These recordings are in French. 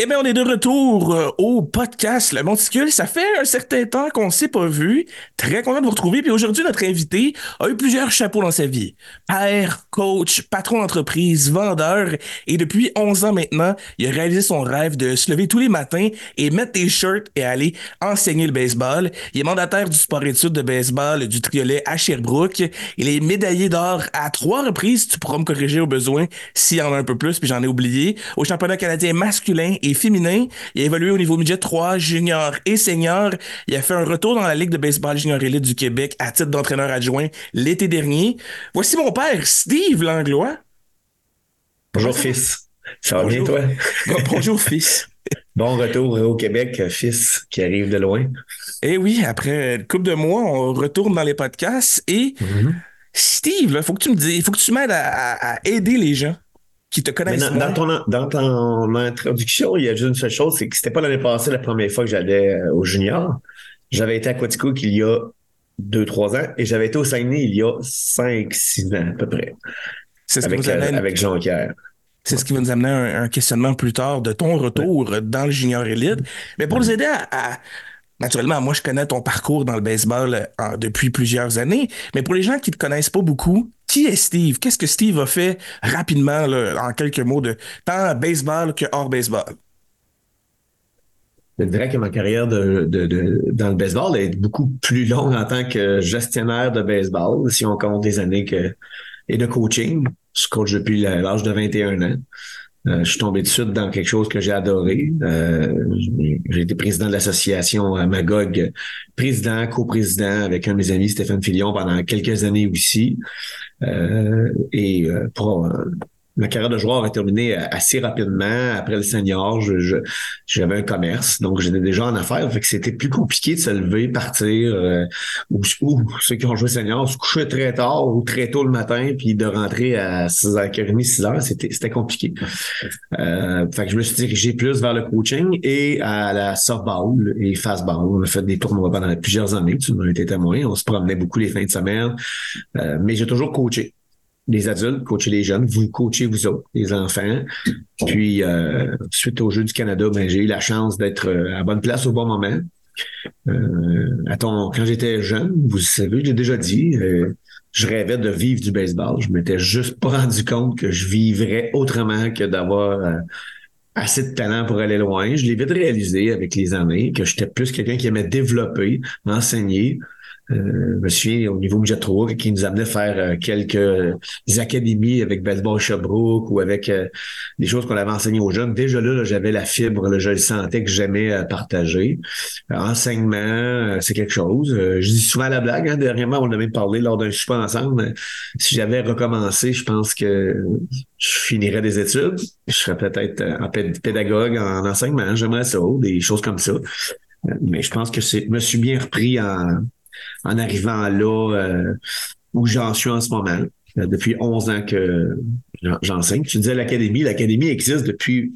Eh bien, on est de retour euh, au podcast Le Monticule. Ça fait un certain temps qu'on ne s'est pas vu. Très content de vous retrouver. Puis aujourd'hui, notre invité a eu plusieurs chapeaux dans sa vie. Père, coach, patron d'entreprise, vendeur. Et depuis 11 ans maintenant, il a réalisé son rêve de se lever tous les matins et mettre des shirts et aller enseigner le baseball. Il est mandataire du sport-études de baseball du triolet à Sherbrooke. Il est médaillé d'or à trois reprises. Tu pourras me corriger au besoin s'il y en a un peu plus, puis j'en ai oublié. Au championnat canadien masculin féminin. Il a évolué au niveau midget 3, junior et senior. Il a fait un retour dans la Ligue de baseball junior élite du Québec à titre d'entraîneur adjoint l'été dernier. Voici mon père, Steve Langlois. Bonjour, fils. Ça va bien, toi? Bonjour, fils. Bon retour au Québec, fils qui arrive de loin. Eh oui, après une couple de mois, on retourne dans les podcasts et mm-hmm. Steve, il faut que tu me dises, il faut que tu m'aides à aider les gens qui te connaissent. Dans, ton, dans ton introduction, il y a juste une seule chose, c'est que c'était pas l'année passée la première fois que j'allais euh, au junior. J'avais été à Quaticook il y a deux, trois ans et j'avais été au Saguenay il y a cinq, six ans à peu près. C'est ce avec, qui euh, avec Jean-Pierre. C'est ce qui va nous amener un, un, questionnement plus tard de ton retour dans le junior élite. Mais pour nous aider à, Naturellement, moi, je connais ton parcours dans le baseball euh, depuis plusieurs années, mais pour les gens qui ne te connaissent pas beaucoup, qui est Steve? Qu'est-ce que Steve a fait rapidement, en quelques mots, de tant baseball que hors baseball? Je dirais que ma carrière dans le baseball est beaucoup plus longue en tant que gestionnaire de baseball, si on compte des années et de coaching. Je coach depuis l'âge de 21 ans. Euh, je suis tombé de suite dans quelque chose que j'ai adoré. Euh, j'ai été président de l'association Magog, président, coprésident avec un de mes amis, Stéphane Filion, pendant quelques années aussi. Euh, et pour ma carrière de joueur a terminé assez rapidement. Après le senior, j'avais un commerce, donc j'étais déjà en affaires. Fait que c'était plus compliqué de se lever, partir, euh, ou, ceux qui ont joué senior, se coucher très tard ou très tôt le matin, puis de rentrer à 6h30, 6h, c'était, c'était compliqué. Euh, fait que je me suis dirigé plus vers le coaching et à la softball et fastball. On a fait des tournois pendant plusieurs années, tu m'as été témoin. On se promenait beaucoup les fins de semaine, euh, mais j'ai toujours coaché les adultes, coacher les jeunes, vous coachez vous autres, les enfants. Puis, euh, suite au Jeu du Canada, ben, j'ai eu la chance d'être euh, à bonne place au bon moment. Euh, quand j'étais jeune, vous savez, j'ai déjà dit, je rêvais de vivre du baseball. Je m'étais juste pas rendu compte que je vivrais autrement que d'avoir assez de talent pour aller loin. Je l'ai vite réalisé avec les années, que j'étais plus quelqu'un qui aimait développer, enseigner, euh, me souviens au niveau Jet 3 qui nous amenait faire euh, quelques académies avec Baseball Sherbrooke ou avec euh, des choses qu'on avait enseignées aux jeunes. Déjà là, j'avais la fibre, là, je le sentais que j'aimais euh, partager. enseignement, c'est quelque chose. je dis souvent la blague, hein, dernièrement, on a même parlé lors d'un super ensemble. Si j'avais recommencé, je pense que je finirais des études. Je serais peut-être un pédagogue en enseignement. J'aimerais ça, des choses comme ça. Mais je pense que c'est, me suis bien repris en, en arrivant là euh, où j'en suis en ce moment. Euh, depuis 11 ans que j'enseigne. Tu disais l'académie. L'académie existe depuis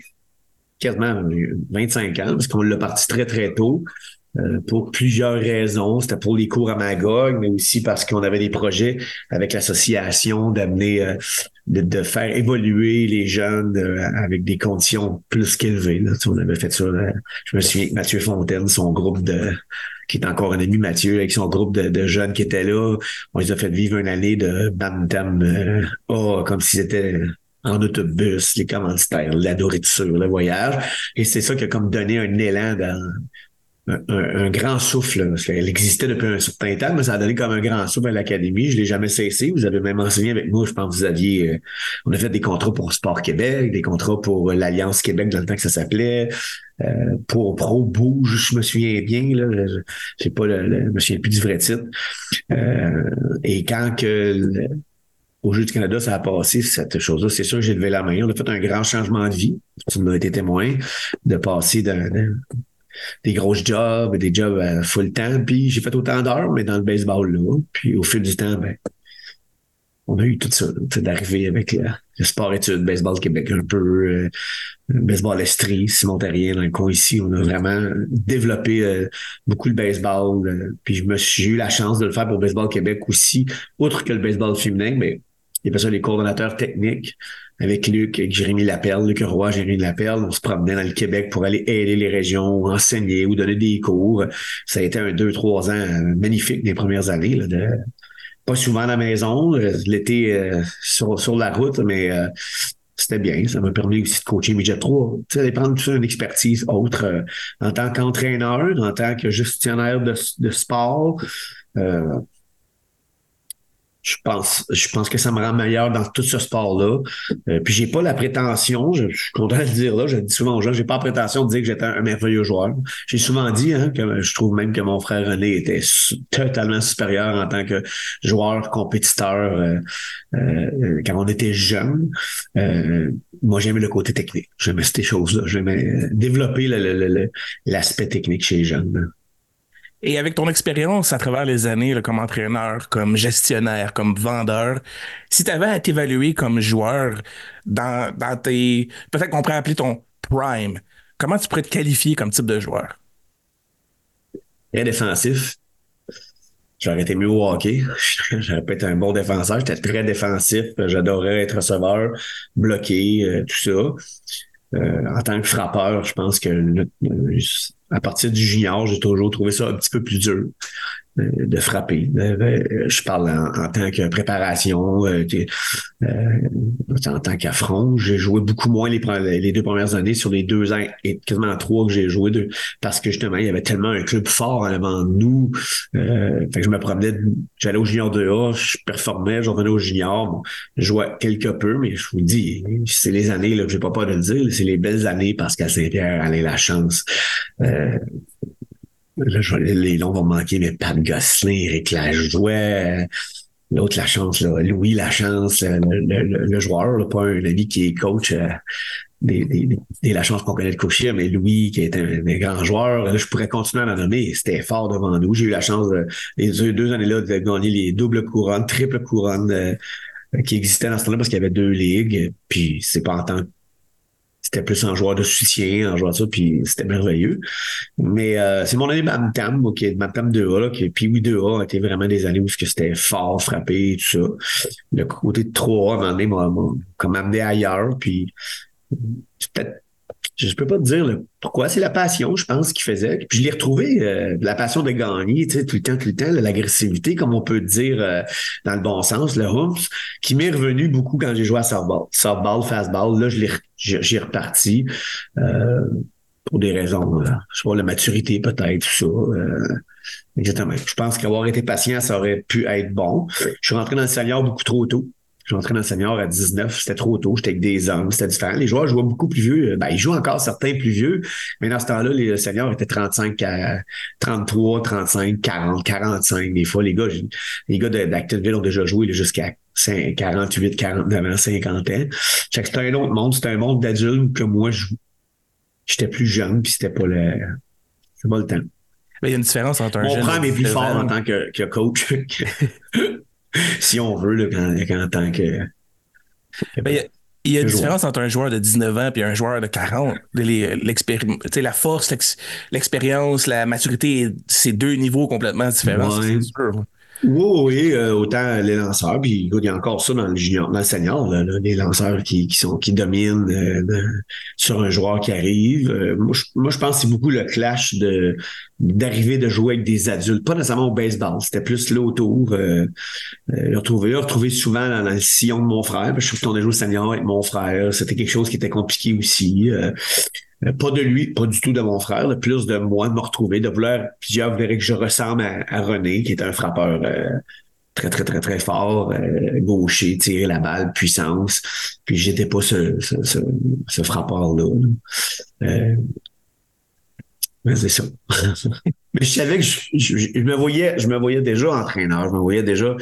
quasiment 25 ans parce qu'on l'a parti très, très tôt. Euh, pour plusieurs raisons. C'était pour les cours à Magog, mais aussi parce qu'on avait des projets avec l'association d'amener, de, faire évoluer les jeunes avec des conditions plus qu'élevées. On avait fait ça. je me souviens que Mathieu Fontaine, son groupe de qui est encore un ami Mathieu, avec son groupe de, jeunes qui étaient là. On les a fait vivre une année de bantam euh, oh, comme s'ils étaient en autobus, les commanditaires, la nourriture, le voyage. Et c'est ça qui a comme donné un élan dans, un, grand souffle. Parce qu'elle existait depuis un certain temps, mais ça a donné comme un grand souffle à l'académie. Je l'ai jamais cessé. Vous avez même enseigné avec moi. Je pense que vous aviez, euh, on a fait des contrats pour Sport Québec, des contrats pour l'Alliance Québec dans le temps que ça s'appelait, euh, pour Pro Bouge, je me souviens bien. Là, je, sais pas, le, je me souviens plus du vrai titre. Euh, et quand que au Jeu du Canada, ça a passé cette chose-là. C'est sûr que j'ai levé la main. On a fait un grand changement de vie. Tu m'as été témoin de passer d'un des grosses jobs, des jobs à full temps. Puis j'ai fait autant d'heures, mais dans le baseball là. Puis au fil du temps, ben, on a eu tout ça, d'arriver avec le, sport études, baseball Québec un peu, euh, baseball Estrie, Simon Terrien dans le coin ici. On a vraiment développé euh, beaucoup le baseball. Euh, puis j'ai eu la chance de le faire pour baseball Québec aussi, outre que le baseball féminin, mais Il y avait ça les coordonnateurs techniques avec Luc, avec Jérémy Lapelle, Luc Roy, Jérémy Lapelle. On se promenait dans le Québec pour aller aider les régions, enseigner ou donner des cours. Ça a été un deux, trois ans magnifique des premières années. Pas souvent à la maison, l'été euh, sur, sur la route, mais euh, c'était bien. Ça m'a permis aussi de coacher Midget 3. Tu sais, prendre une expertise autre euh, en tant qu'entraîneur, en tant que gestionnaire de, de sport. Euh, je pense, je pense que ça me rend meilleur dans tout ce sport-là. Euh, puis j'ai pas la prétention, je, suis content de le dire là, je le dis souvent aux gens, j'ai pas la prétention de dire que j'étais un, merveilleux joueur. J'ai souvent dit hein, que je trouve même que mon frère René était totalement supérieur en tant que joueur, compétiteur euh, euh, quand on était jeune. moi, j'aimais le côté technique. J'aimais ces choses-là. J'aimais développer l'aspect technique chez les jeunes. Et avec ton expérience à travers les années comme entraîneur, comme gestionnaire, comme vendeur, si tu avais à t'évaluer comme joueur dans, tes... Peut-être qu'on pourrait appeler ton prime. Comment tu pourrais te qualifier comme type de joueur? Très défensif. J'aurais été mieux au hockey. J'aurais pu être un bon défenseur. J'étais très défensif. J'adorais être receveur, bloqué, euh, tout ça. Euh, en tant que frappeur, je pense que à partir du junior, j'ai toujours trouvé ça un petit peu plus dur de frapper. Euh, euh, je parle en, tant que préparation, euh, en tant qu'affront. J'ai joué beaucoup moins les, deux premières années sur les deux ans et quasiment trois que j'ai joué de, parce que justement, il y avait tellement un club fort avant nous. fait que je me promenais, j'allais au junior 2A, je performais, je revenais au junior. je jouais quelque peu, mais je vous dis, c'est les années, là, j'ai pas peur de le dire, c'est les belles années parce qu'à Saint-Pierre, elle a la chance. Là, les noms vont manquer, mais Pat Gosselin, Eric Lajoie, l'autre la chance, là, Louis la chance, le, joueur, pas un ami qui est coach euh, des, des, la chance qu'on connaît de coacher, mais Louis qui est un, grand joueur, là, je pourrais continuer à en nommer. C'était fort devant nous. J'ai eu la chance les deux, années-là de gagner les doubles couronnes, triple couronnes euh, qui existaient dans ce temps-là parce qu'il y avait deux ligues. Puis c'est pas en tant que c'était plus un joueur de soutien, un joueur de ça, puis c'était merveilleux. Mais euh, c'est mon année Tam, ok, Tam 2A, là, qui, puis oui, 2A a été vraiment des années où c'était fort, frappé, tout ça. Le côté de 3A, à un moment m'a comme amené ailleurs, puis peut-être je peux pas te dire pourquoi, c'est la passion, je pense, qui faisait. Puis je l'ai retrouvé, euh, la passion de gagner, tu sais, tout le temps, tout le temps, l'agressivité, comme on peut dire euh, dans le bon sens, le humps, qui m'est revenu beaucoup quand j'ai joué à softball. Softball, fastball, là, j'ai reparti euh, pour des raisons, je sais pas, la maturité peut-être, ça. exactement. Je pense qu'avoir été patient, ça aurait pu être bon. Je suis rentré dans le senior beaucoup trop tôt. Je suis entré dans le senior à 19, c'était trop tôt, j'étais avec des hommes, c'était différent. Les joueurs jouaient beaucoup plus vieux. Ben, ils jouent encore certains plus vieux, mais dans ce temps-là, les seniors étaient 35 à 33, 35, 40, 45. Des fois, les gars, les gars d'Activille ont déjà joué jusqu'à 48, 49 ans, 50 ans. C'était un autre monde, c'était un monde d'adultes que moi, j'étais plus jeune, puis c'était pas le, c'est pas le temps. Mais il y a une différence entre un jeune. Mon frère est plus fort en tant que, que coach. si on veut, là, quand, en tant que. Ben, il y a une différence entre un joueur de 19 ans et un joueur de 40. la force, l'expérience, la maturité, c'est deux niveaux complètement différents. Ouais. Oui, oui, euh, autant les lanceurs, puis il y a encore ça dans le junior, dans le senior, là, les lanceurs qui, qui sont qui dominent euh, sur un joueur qui arrive. Euh, moi, je, moi, je pense que c'est beaucoup le clash de d'arriver de jouer avec des adultes, pas nécessairement au baseball, c'était plus là autour. Euh, le retrouver, retrouver souvent dans, le sillon de mon frère. Je suis retourné jouer au senior avec mon frère. C'était quelque chose qui était compliqué aussi. Euh, pas de lui, pas du tout de mon frère, plus de moi, de me retrouver, de vouloir, plusieurs verraient que je ressemble à, René, qui est un frappeur euh, très, très, très, très fort, euh, gaucher, tirer la balle, puissance. Puis j'étais pas ce, ce, ce, frappeur-là. mais c'est ça. mais je savais que je, je, me voyais, je me voyais déjà entraîneur, je me voyais déjà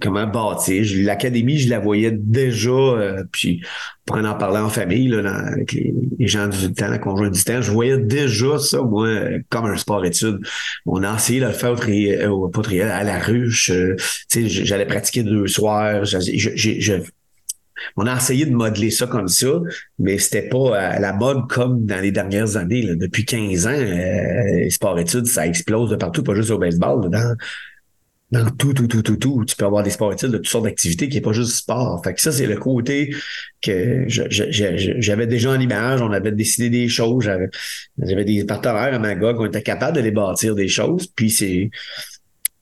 comment bâtir. L'académie, je la voyais déjà, euh, puis pour en parler en famille, là, avec les, gens du temps, la conjoint du temps, je voyais déjà ça, moi, comme un sport-études. On a essayé de le faire au, euh, à la ruche. j'allais pratiquer deux soirs. on a essayé de modeler ça comme ça, mais c'était pas à la mode comme dans les dernières années. Depuis 15 ans, sport-études, ça explose de partout, pas juste au baseball. Dans, dans tout, tout, tout, tout, tout. Tu peux avoir des sports études de toutes sortes d'activités qui n'est pas juste sport. Fait que ça, c'est le côté que j'avais déjà en image. On avait décidé des choses. J'avais des partenaires à Magog on était capable de les bâtir des choses. Puis c'est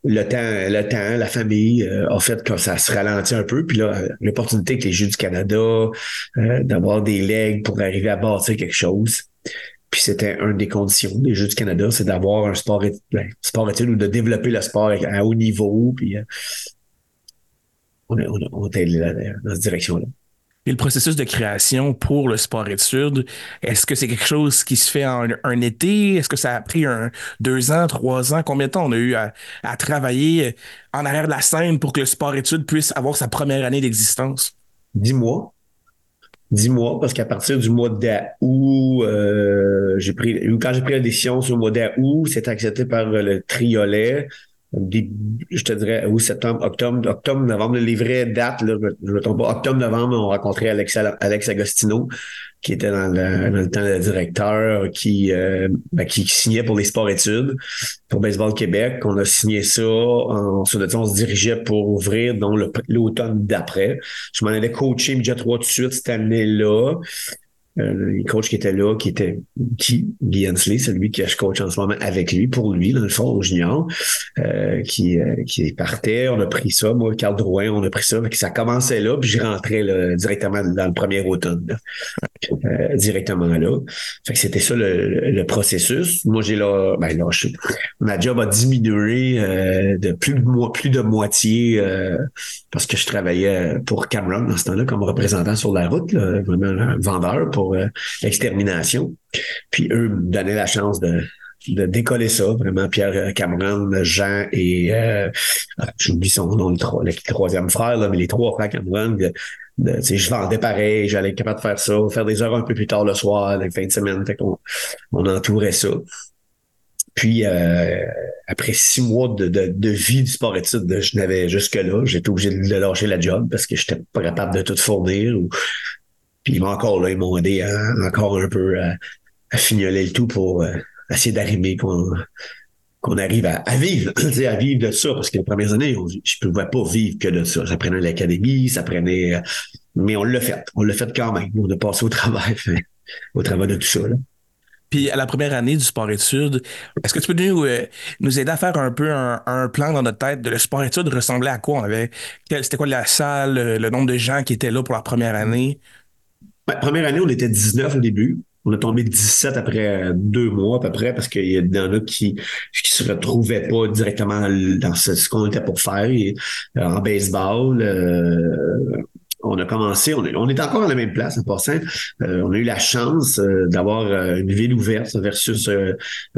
le temps, le temps, la famille euh, a fait que ça se ralentit un peu. Puis là, l'opportunité que les Jeux du Canada, euh, d'avoir des legs pour arriver à bâtir quelque chose. Puis c'était une des conditions des Jeux du Canada, c'est d'avoir un sport, ben, sport étude ou de développer le sport à haut niveau. Puis euh, on, a, on, été dans cette direction-là. Et le processus de création pour le sport études, est-ce que c'est quelque chose qui se fait en un été? Est-ce que ça a pris un, deux ans, trois ans? Combien de temps on a eu à, à travailler en arrière de la scène pour que le sport études puisse avoir sa première année d'existence? Dix mois. Dix mois, parce qu'à partir du mois d'août, euh, j'ai pris, quand j'ai pris la décision sur le mois d'août, c'était accepté par le triolet. Je te dirais, août, septembre, octobre, octobre, novembre, le livret date, là, je ne me trompe pas, octobre, novembre, on rencontrait Alex, Alex Agostino, qui était dans le, dans le temps le directeur, qui, euh, ben, qui signait pour les sports-études pour Baseball Québec. On a signé ça. On se dirigeait pour ouvrir donc l'automne d'après. Je m'en allais coacher déjà trois tout de suite cette année-là. Euh, le coach qui était là, qui était qui, Guy celui que je coach en ce moment avec lui, pour lui, dans le fond, au junior, euh, qui, euh, qui partait. On a pris ça, moi, Carl Drouin, on a pris ça. ça commençait là, puis je rentrais là, directement dans le premier automne. Euh, directement là. Fait que c'était ça le, le, processus. Moi, j'ai là, ben là, je, ma job a diminué de plus de plus de moitié parce que je travaillais pour Cameron dans ce temps-là comme représentant sur la route, là, vraiment vendeur pour pour euh, l'extermination. Puis eux me donnaient la chance de, décoller ça, vraiment Pierre Cameron, Jean et euh, j'oublie son nom, le, troisième frère, mais les trois frères Cameron, je vendais pareil, j'allais être capable de faire ça, faire des heures un peu plus tard le soir, la fin de semaine, on entourait ça. Puis euh, après six mois de, vie du sport études, je n'avais jusque-là, j'étais obligé de lâcher la job parce que j'étais pas capable de tout fournir ou puis encore là, ils m'ont aidé encore un peu à, à, fignoler le tout pour euh, essayer d'arriver qu'on qu'on arrive à, à vivre, à vivre de ça, parce que les premières années, je ne pouvais pas vivre que de ça. Ça prenait l'académie, ça prenait... Euh, mais on l'a fait. On l'a fait quand même. On a passé au travail, au travail de tout ça. Là. Puis à la première année du sport-études, est-ce que tu peux nous, euh, nous aider à faire un peu un, un, plan dans notre tête de le sport-études ressemblait à quoi? On avait c'était quoi la salle, le nombre de gens qui étaient là pour la première année? La première année, on était 19 au début. On a tombé 17 après deux mois à peu près parce qu'il y en a qui qui se retrouvaient pas directement dans ce, qu'on était pour faire euh, en baseball. Euh, on a commencé, on est, on est encore à la même place en passant. Euh, on a eu la chance euh, d'avoir euh, une ville ouverte versus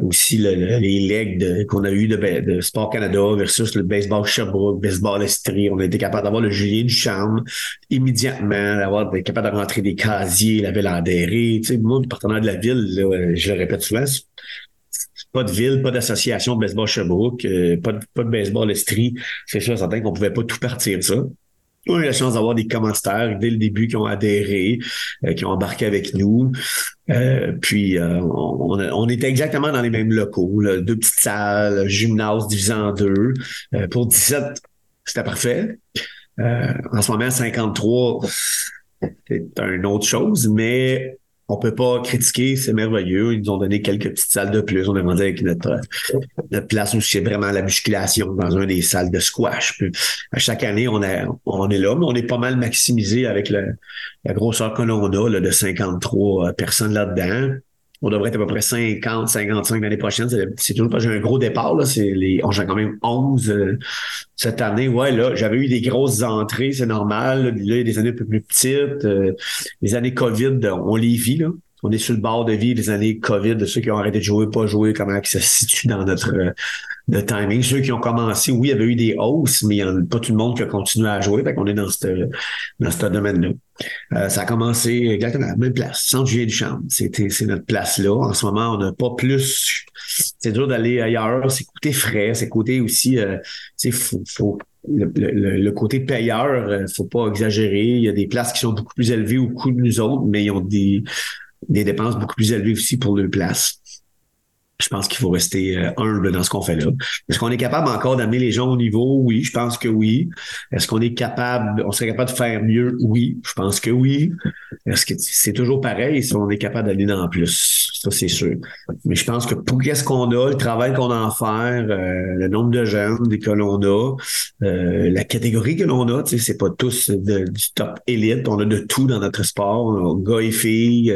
aussi les legs qu'on a eu de, de, Sport Canada versus le baseball Sherbrooke, baseball Estrie. On a été capable d'avoir le Julien du Charme immédiatement, d'avoir capable de rentrer des casiers, la ville adhéré. Tu sais, moi, le partenaire de la ville, je le répète souvent, pas de ville, pas d'association baseball Sherbrooke, pas, de, pas de baseball Estrie. C'est sûr, certain qu'on pouvait pas tout partir de ça. On a eu la chance d'avoir des commentaires dès le début qui ont adhéré, euh, qui ont embarqué avec nous. Euh, puis euh, on, on, était exactement dans les mêmes locaux, deux petites salles, gymnase divisé en deux. pour 17, c'était parfait. en ce moment, 53, c'est une autre chose, mais on peut pas critiquer, c'est merveilleux. Ils nous ont donné quelques petites salles de plus. On est rendu avec notre, notre place où c'est vraiment la musculation dans une des salles de squash. à chaque année, on, a, on est là, mais on est pas mal maximisé avec la grosseur que l'on a là, de 53 personnes là-dedans on devrait être à peu près 50, 55 l'année prochaine. C'est toujours pas j'ai un gros départ. Là. Les, on joue quand même 11 euh, cette année. Ouais, là, j'avais eu des grosses entrées, c'est normal. Là, il y a des années un peu plus petites. Euh, les années COVID, on les vit. Là. On est sur le bord de vie des années COVID, de ceux qui ont arrêté de jouer, pas jouer, comment ça se situe dans notre, euh, timing. Ceux qui ont commencé, oui, il y avait eu des hausses, mais il n'y a pas tout le monde qui a continué à jouer. Fait qu'on est dans ce domaine-là. Euh, ça a commencé exactement à la même place, Centre Julien Duchamp. C'était, c'est notre place-là. En ce moment, on n'a pas plus. C'est dur d'aller ailleurs. C'est côté frais. C'est côté aussi. Euh, faut, faut le, le, côté payeur, faut pas exagérer. Il y a des places qui sont beaucoup plus élevées au coût de nous autres, mais ils ont des, des dépenses beaucoup plus élevées aussi pour leur place je pense qu'il faut rester euh, humble dans ce qu'on fait là. Est-ce qu'on est capable encore d'amener les gens au niveau? Oui, je pense que oui. Est-ce qu'on est capable, on serait capable de faire mieux? Oui, je pense que oui. Est-ce que c'est toujours pareil si on est capable d'aller dans plus? Ça, c'est sûr. Mais je pense que pour qu'est-ce qu'on a, le travail qu'on a à faire, euh, le nombre de jeunes que l'on a, euh, la catégorie que l'on a, tu sais, c'est pas tous du top élite. On a de tout dans notre sport. On a gars et filles.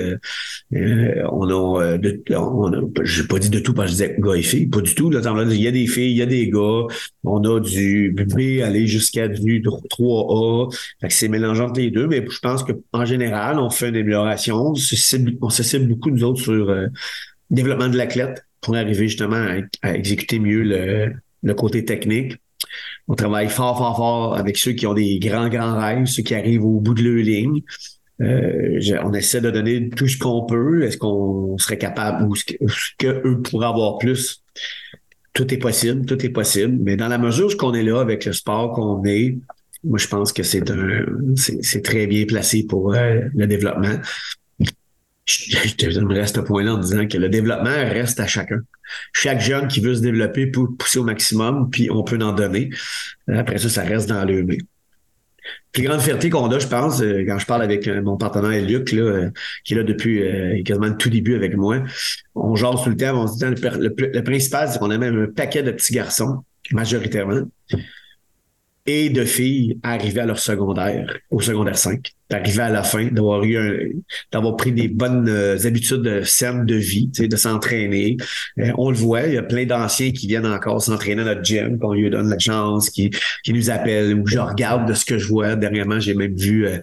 on a de, on a, j'ai pas dit de tout parce que je disais gars et filles, pas du tout. Là, il y a des filles, il y a des gars. On a du B aller jusqu'à du 3A. Fait que c'est mélangeant les deux, mais je pense qu'en général, on fait une amélioration. On se cible, beaucoup, nous autres, sur euh, le développement de l'athlète pour arriver justement à, exécuter mieux le, côté technique. On travaille fort, fort, fort avec ceux qui ont des grands, grands rêves, ceux qui arrivent au bout de leur ligne. Euh, on essaie de donner tout ce qu'on peut. Est-ce qu'on serait capable ou ce qu'eux pourraient avoir plus? Tout est possible, tout est possible. Mais dans la mesure où qu'on est là avec le sport qu'on est, moi, je pense que c'est un, c'est très bien placé pour euh, le développement. Je, me reste à ce point-là en disant que le développement reste à chacun. Chaque jeune qui veut se développer peut pousser au maximum, puis on peut en donner. Après ça, ça reste dans le main plus grande fierté qu'on a, je pense, euh, quand je parle avec euh, mon partenaire Luc, là, euh, qui est là depuis quasiment le tout début avec moi, on jase tout le temps, on se dit le, le principal, c'est qu'on a même un paquet de petits garçons, majoritairement, et de filles arriver à leur secondaire, au secondaire 5, d'arriver à la fin, d'avoir eu d'avoir pris des bonnes euh, habitudes saines de vie, de s'entraîner. Euh, on le voit, il y a plein d'anciens qui viennent encore s'entraîner à notre gym, qu'on lui donne la chance, qui, qui nous appellent, ou je regarde de ce que je vois. Dernièrement, j'ai même vu euh,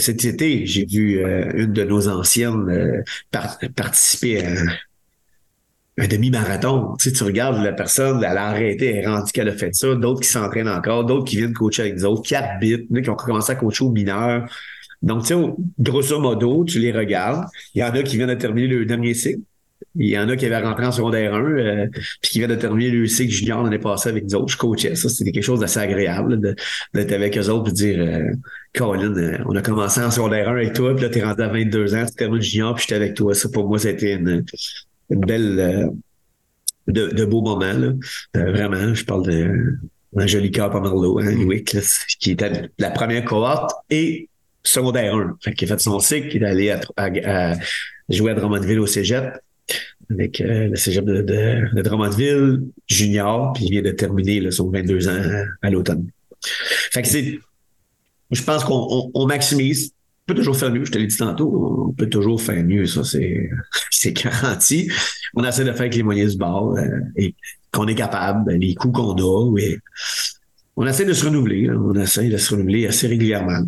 cet été, j'ai vu une de nos anciennes participer à un demi-marathon. Tu, sais, tu regardes la personne, elle a arrêté, elle est rendue qu'elle a fait ça, d'autres qui s'entraînent encore, d'autres qui viennent coacher avec nous autres, qui habitent, qui ont commencé à coacher aux mineurs. Donc, tu sais, grosso modo, tu les regardes. Il y en a qui viennent de terminer le dernier cycle. Il y en a qui avaient rentré en secondaire 1, euh, puis qui viennent de terminer le cycle junior l'année passée avec nous autres. Je coachais ça. C'était quelque chose d'assez agréable d'être avec eux autres et de dire euh, Colin, euh, on a commencé en secondaire 1 avec toi, puis là, t'es rentré à 22 ans, tu termines junior, puis j'étais avec toi. Ça, pour moi, c'était une belle, euh, de, de beaux moments. Là. Euh, vraiment, je parle de Angelica Pomerleau, hein, Louis, qui était la première cohorte et secondaire 1. Fait qui a fait son cycle, qui est allé à, jouer à Drummondville au Cégep avec euh, le Cégep de, de, Drummondville junior, puis il vient de terminer là, son 22 ans à, l'automne. Fait que c'est je pense qu'on maximise peut toujours faire mieux, je te l'ai dit tantôt, on peut toujours faire mieux, ça c'est garanti. On essaie de faire avec les moyens du bord euh, et qu'on est capable, ben, les coups qu'on a, oui. On essaie de se renouveler, on essaie de se renouveler assez régulièrement.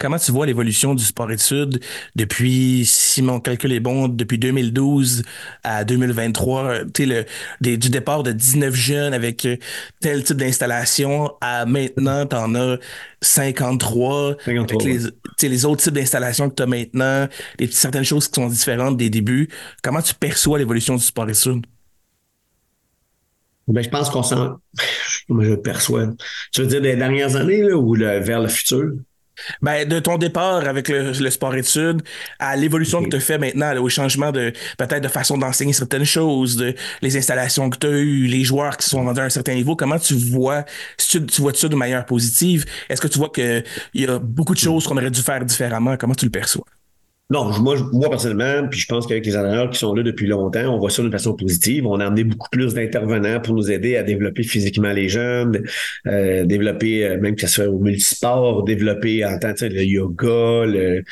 Comment tu vois l'évolution du sport études depuis, si mon calcul est bon, depuis 2012 à 2023, tu sais, le, du départ de 19 jeunes avec euh, tel type d'installation à maintenant, tu en as 53. 53 avec les, les autres types d'installations que tu as maintenant, les, certaines choses qui sont différentes des débuts. Comment tu perçois l'évolution du sport études? Ben, je pense qu'on sent, je perçois. Tu veux dire des dernières années là, ou vers le futur? Ben, de ton départ avec le, sport-études à l'évolution que tu as fait maintenant, au changement de peut-être de façon d'enseigner certaines choses, de, les installations que tu as eues, les joueurs qui sont rendus à un certain niveau, comment tu vois, tu, tu vois ça de manière positive? Est-ce que tu vois qu'il y a beaucoup de choses qu'on aurait dû faire différemment? Comment tu le perçois? Non, moi, personnellement, puis je pense qu'avec les entraîneurs qui sont là depuis longtemps, on voit ça d'une façon positive. On a amené beaucoup plus d'intervenants pour nous aider à développer physiquement les jeunes, euh, développer, euh, même que ce soit au multisport, développer en tant que le yoga, le,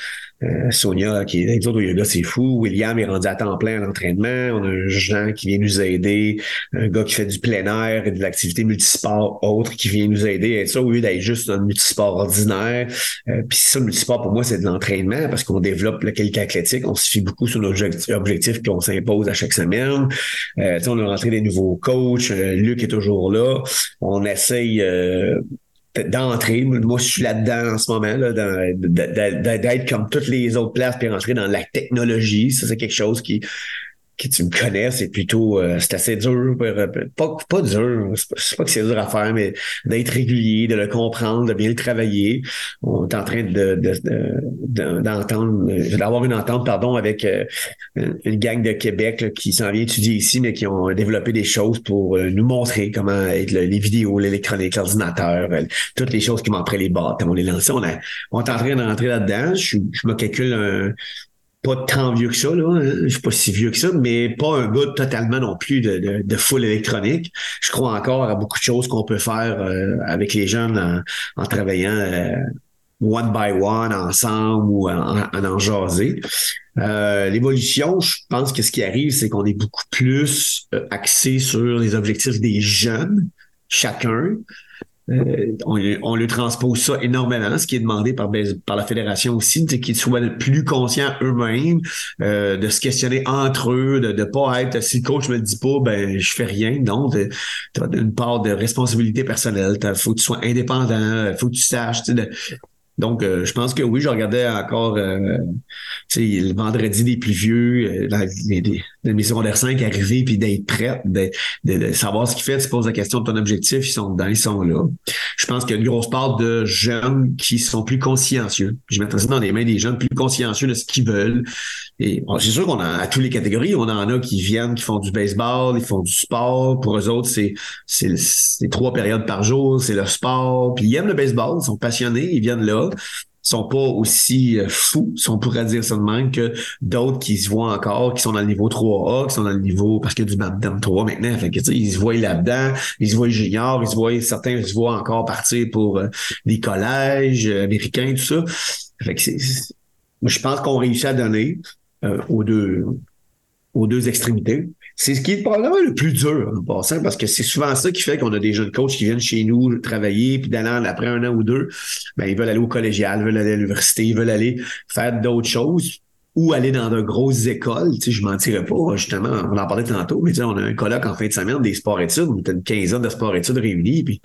euh, Sonia qui est avec au yoga, c'est fou. William est rendu à temps plein à l'entraînement. On a un Jean qui vient nous aider, un gars qui fait du plein air et de l'activité multisport autre qui vient nous aider. Et ça, au lieu d'être juste un multisport ordinaire. Euh, Puis ça, le multisport, pour moi, c'est de l'entraînement parce qu'on développe la qualité athlétique. On se fie beaucoup sur nos objectifs qu'on s'impose à chaque semaine. Euh, on a rentré des nouveaux coachs. Euh, Luc est toujours là. On essaye d'entrer. Moi, je suis là-dedans en ce moment, là, d'être comme toutes les autres places, puis rentrer dans la technologie. Ça, c'est quelque chose qui, que tu me connais, c'est plutôt, euh, c'est assez dur, pas, pas dur, c'est pas, que c'est dur à faire, mais d'être régulier, de le comprendre, de bien le travailler. On est en train de, d'entendre, d'avoir une entente, pardon, avec euh, une gang de Québec qui s'en vient étudier ici, mais qui ont développé des choses pour euh, nous montrer comment être les vidéos, l'électronique, l'ordinateur, toutes les choses qui m'ont les bâtons, on les lancé. On, a, on est en train d'entrer là-dedans. Je, je me calcule un pas tant vieux que ça, là. Hein. Je suis pas si vieux que ça, mais pas un gars totalement non plus de, de, full électronique. Je crois encore à beaucoup de choses qu'on peut faire euh, avec les jeunes en, travaillant euh, one by one ensemble ou en en. Euh, l'évolution, je pense que ce qui arrive, c'est qu'on est beaucoup plus axé sur les objectifs des jeunes, chacun. Euh, on, on lui transpose ça énormément, ce qui est demandé par, par la fédération aussi, c'est qu'ils soient plus conscients eux-mêmes, euh, de se questionner entre eux, de ne pas être si le coach me le dit pas, ben je fais rien. Non, tu as une part de responsabilité personnelle. Il faut que tu sois indépendant, il faut que tu saches. De, donc, euh, je pense que oui, je regardais encore euh, le vendredi des plus vieux, euh, mes secondaires 5 arriver puis d'être prêt, de, savoir ce qu'ils fait, tu poses la question de ton objectif, ils sont dedans, ils sont là. Je pense qu'il y a une grosse part de jeunes qui sont plus consciencieux. Je mettrais ça dans les mains des jeunes plus consciencieux de ce qu'ils veulent. Et c'est sûr qu'on a à toutes les catégories, on en a qui viennent, qui font du baseball, ils font du sport. Pour eux autres, c'est c'est trois périodes par jour, c'est le sport. Puis ils aiment le baseball, ils sont passionnés, ils viennent là sont pas aussi euh, fous, si on pourrait dire ça de même, que d'autres qui se voient encore, qui sont dans le niveau 3A, qui sont dans le niveau, parce qu'il y a du Madame 3 maintenant, fait que, ils se voient là-dedans, ils se voient junior, ils se voient, certains se voient encore partir pour euh, les collèges euh, américains, tout ça. Fait que c'est, je pense qu'on réussit à donner aux deux aux deux extrémités. C'est ce qui est probablement le plus dur en passant, parce que c'est souvent ça qui fait qu'on a des jeunes coachs qui viennent chez nous travailler, puis d'aller après un an ou deux, ben, ils veulent aller au collégial, ils veulent aller à l'université, ils veulent aller faire d'autres choses ou aller dans de grosses écoles. Tu sais, je mentirais pas, justement, on en parlait tantôt, mais tu sais, on a un colloque en fin de semaine des sports-études, on a une quinzaine de sports-études réunis, puis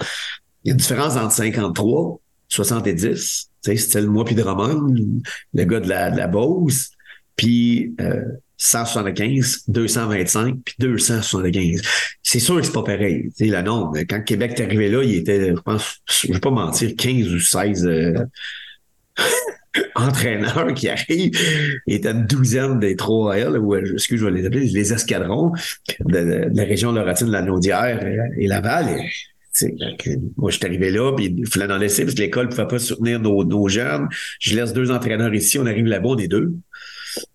il y a une différence entre 53 70. Tu sais, c'était le moi puis Drummond, le gars de la, de la Beauce, puis euh, 175, 225, puis 275. C'est sûr que c'est pas pareil. Tu sais, là, non, quand Québec est arrivé là, il était, je pense, je vais pas mentir, 15 ou 16 euh, entraîneurs qui arrivent. Il était une douzaine des trois Royal, ou excuse, je vais les appeler les escadrons de, la région Laurentine, la Naudière et, Laval. Et, moi, je suis arrivé là, puis il fallait en laisser parce que l'école ne pouvait pas soutenir nos, jeunes. Je laisse deux entraîneurs ici, on arrive là-bas, on est deux.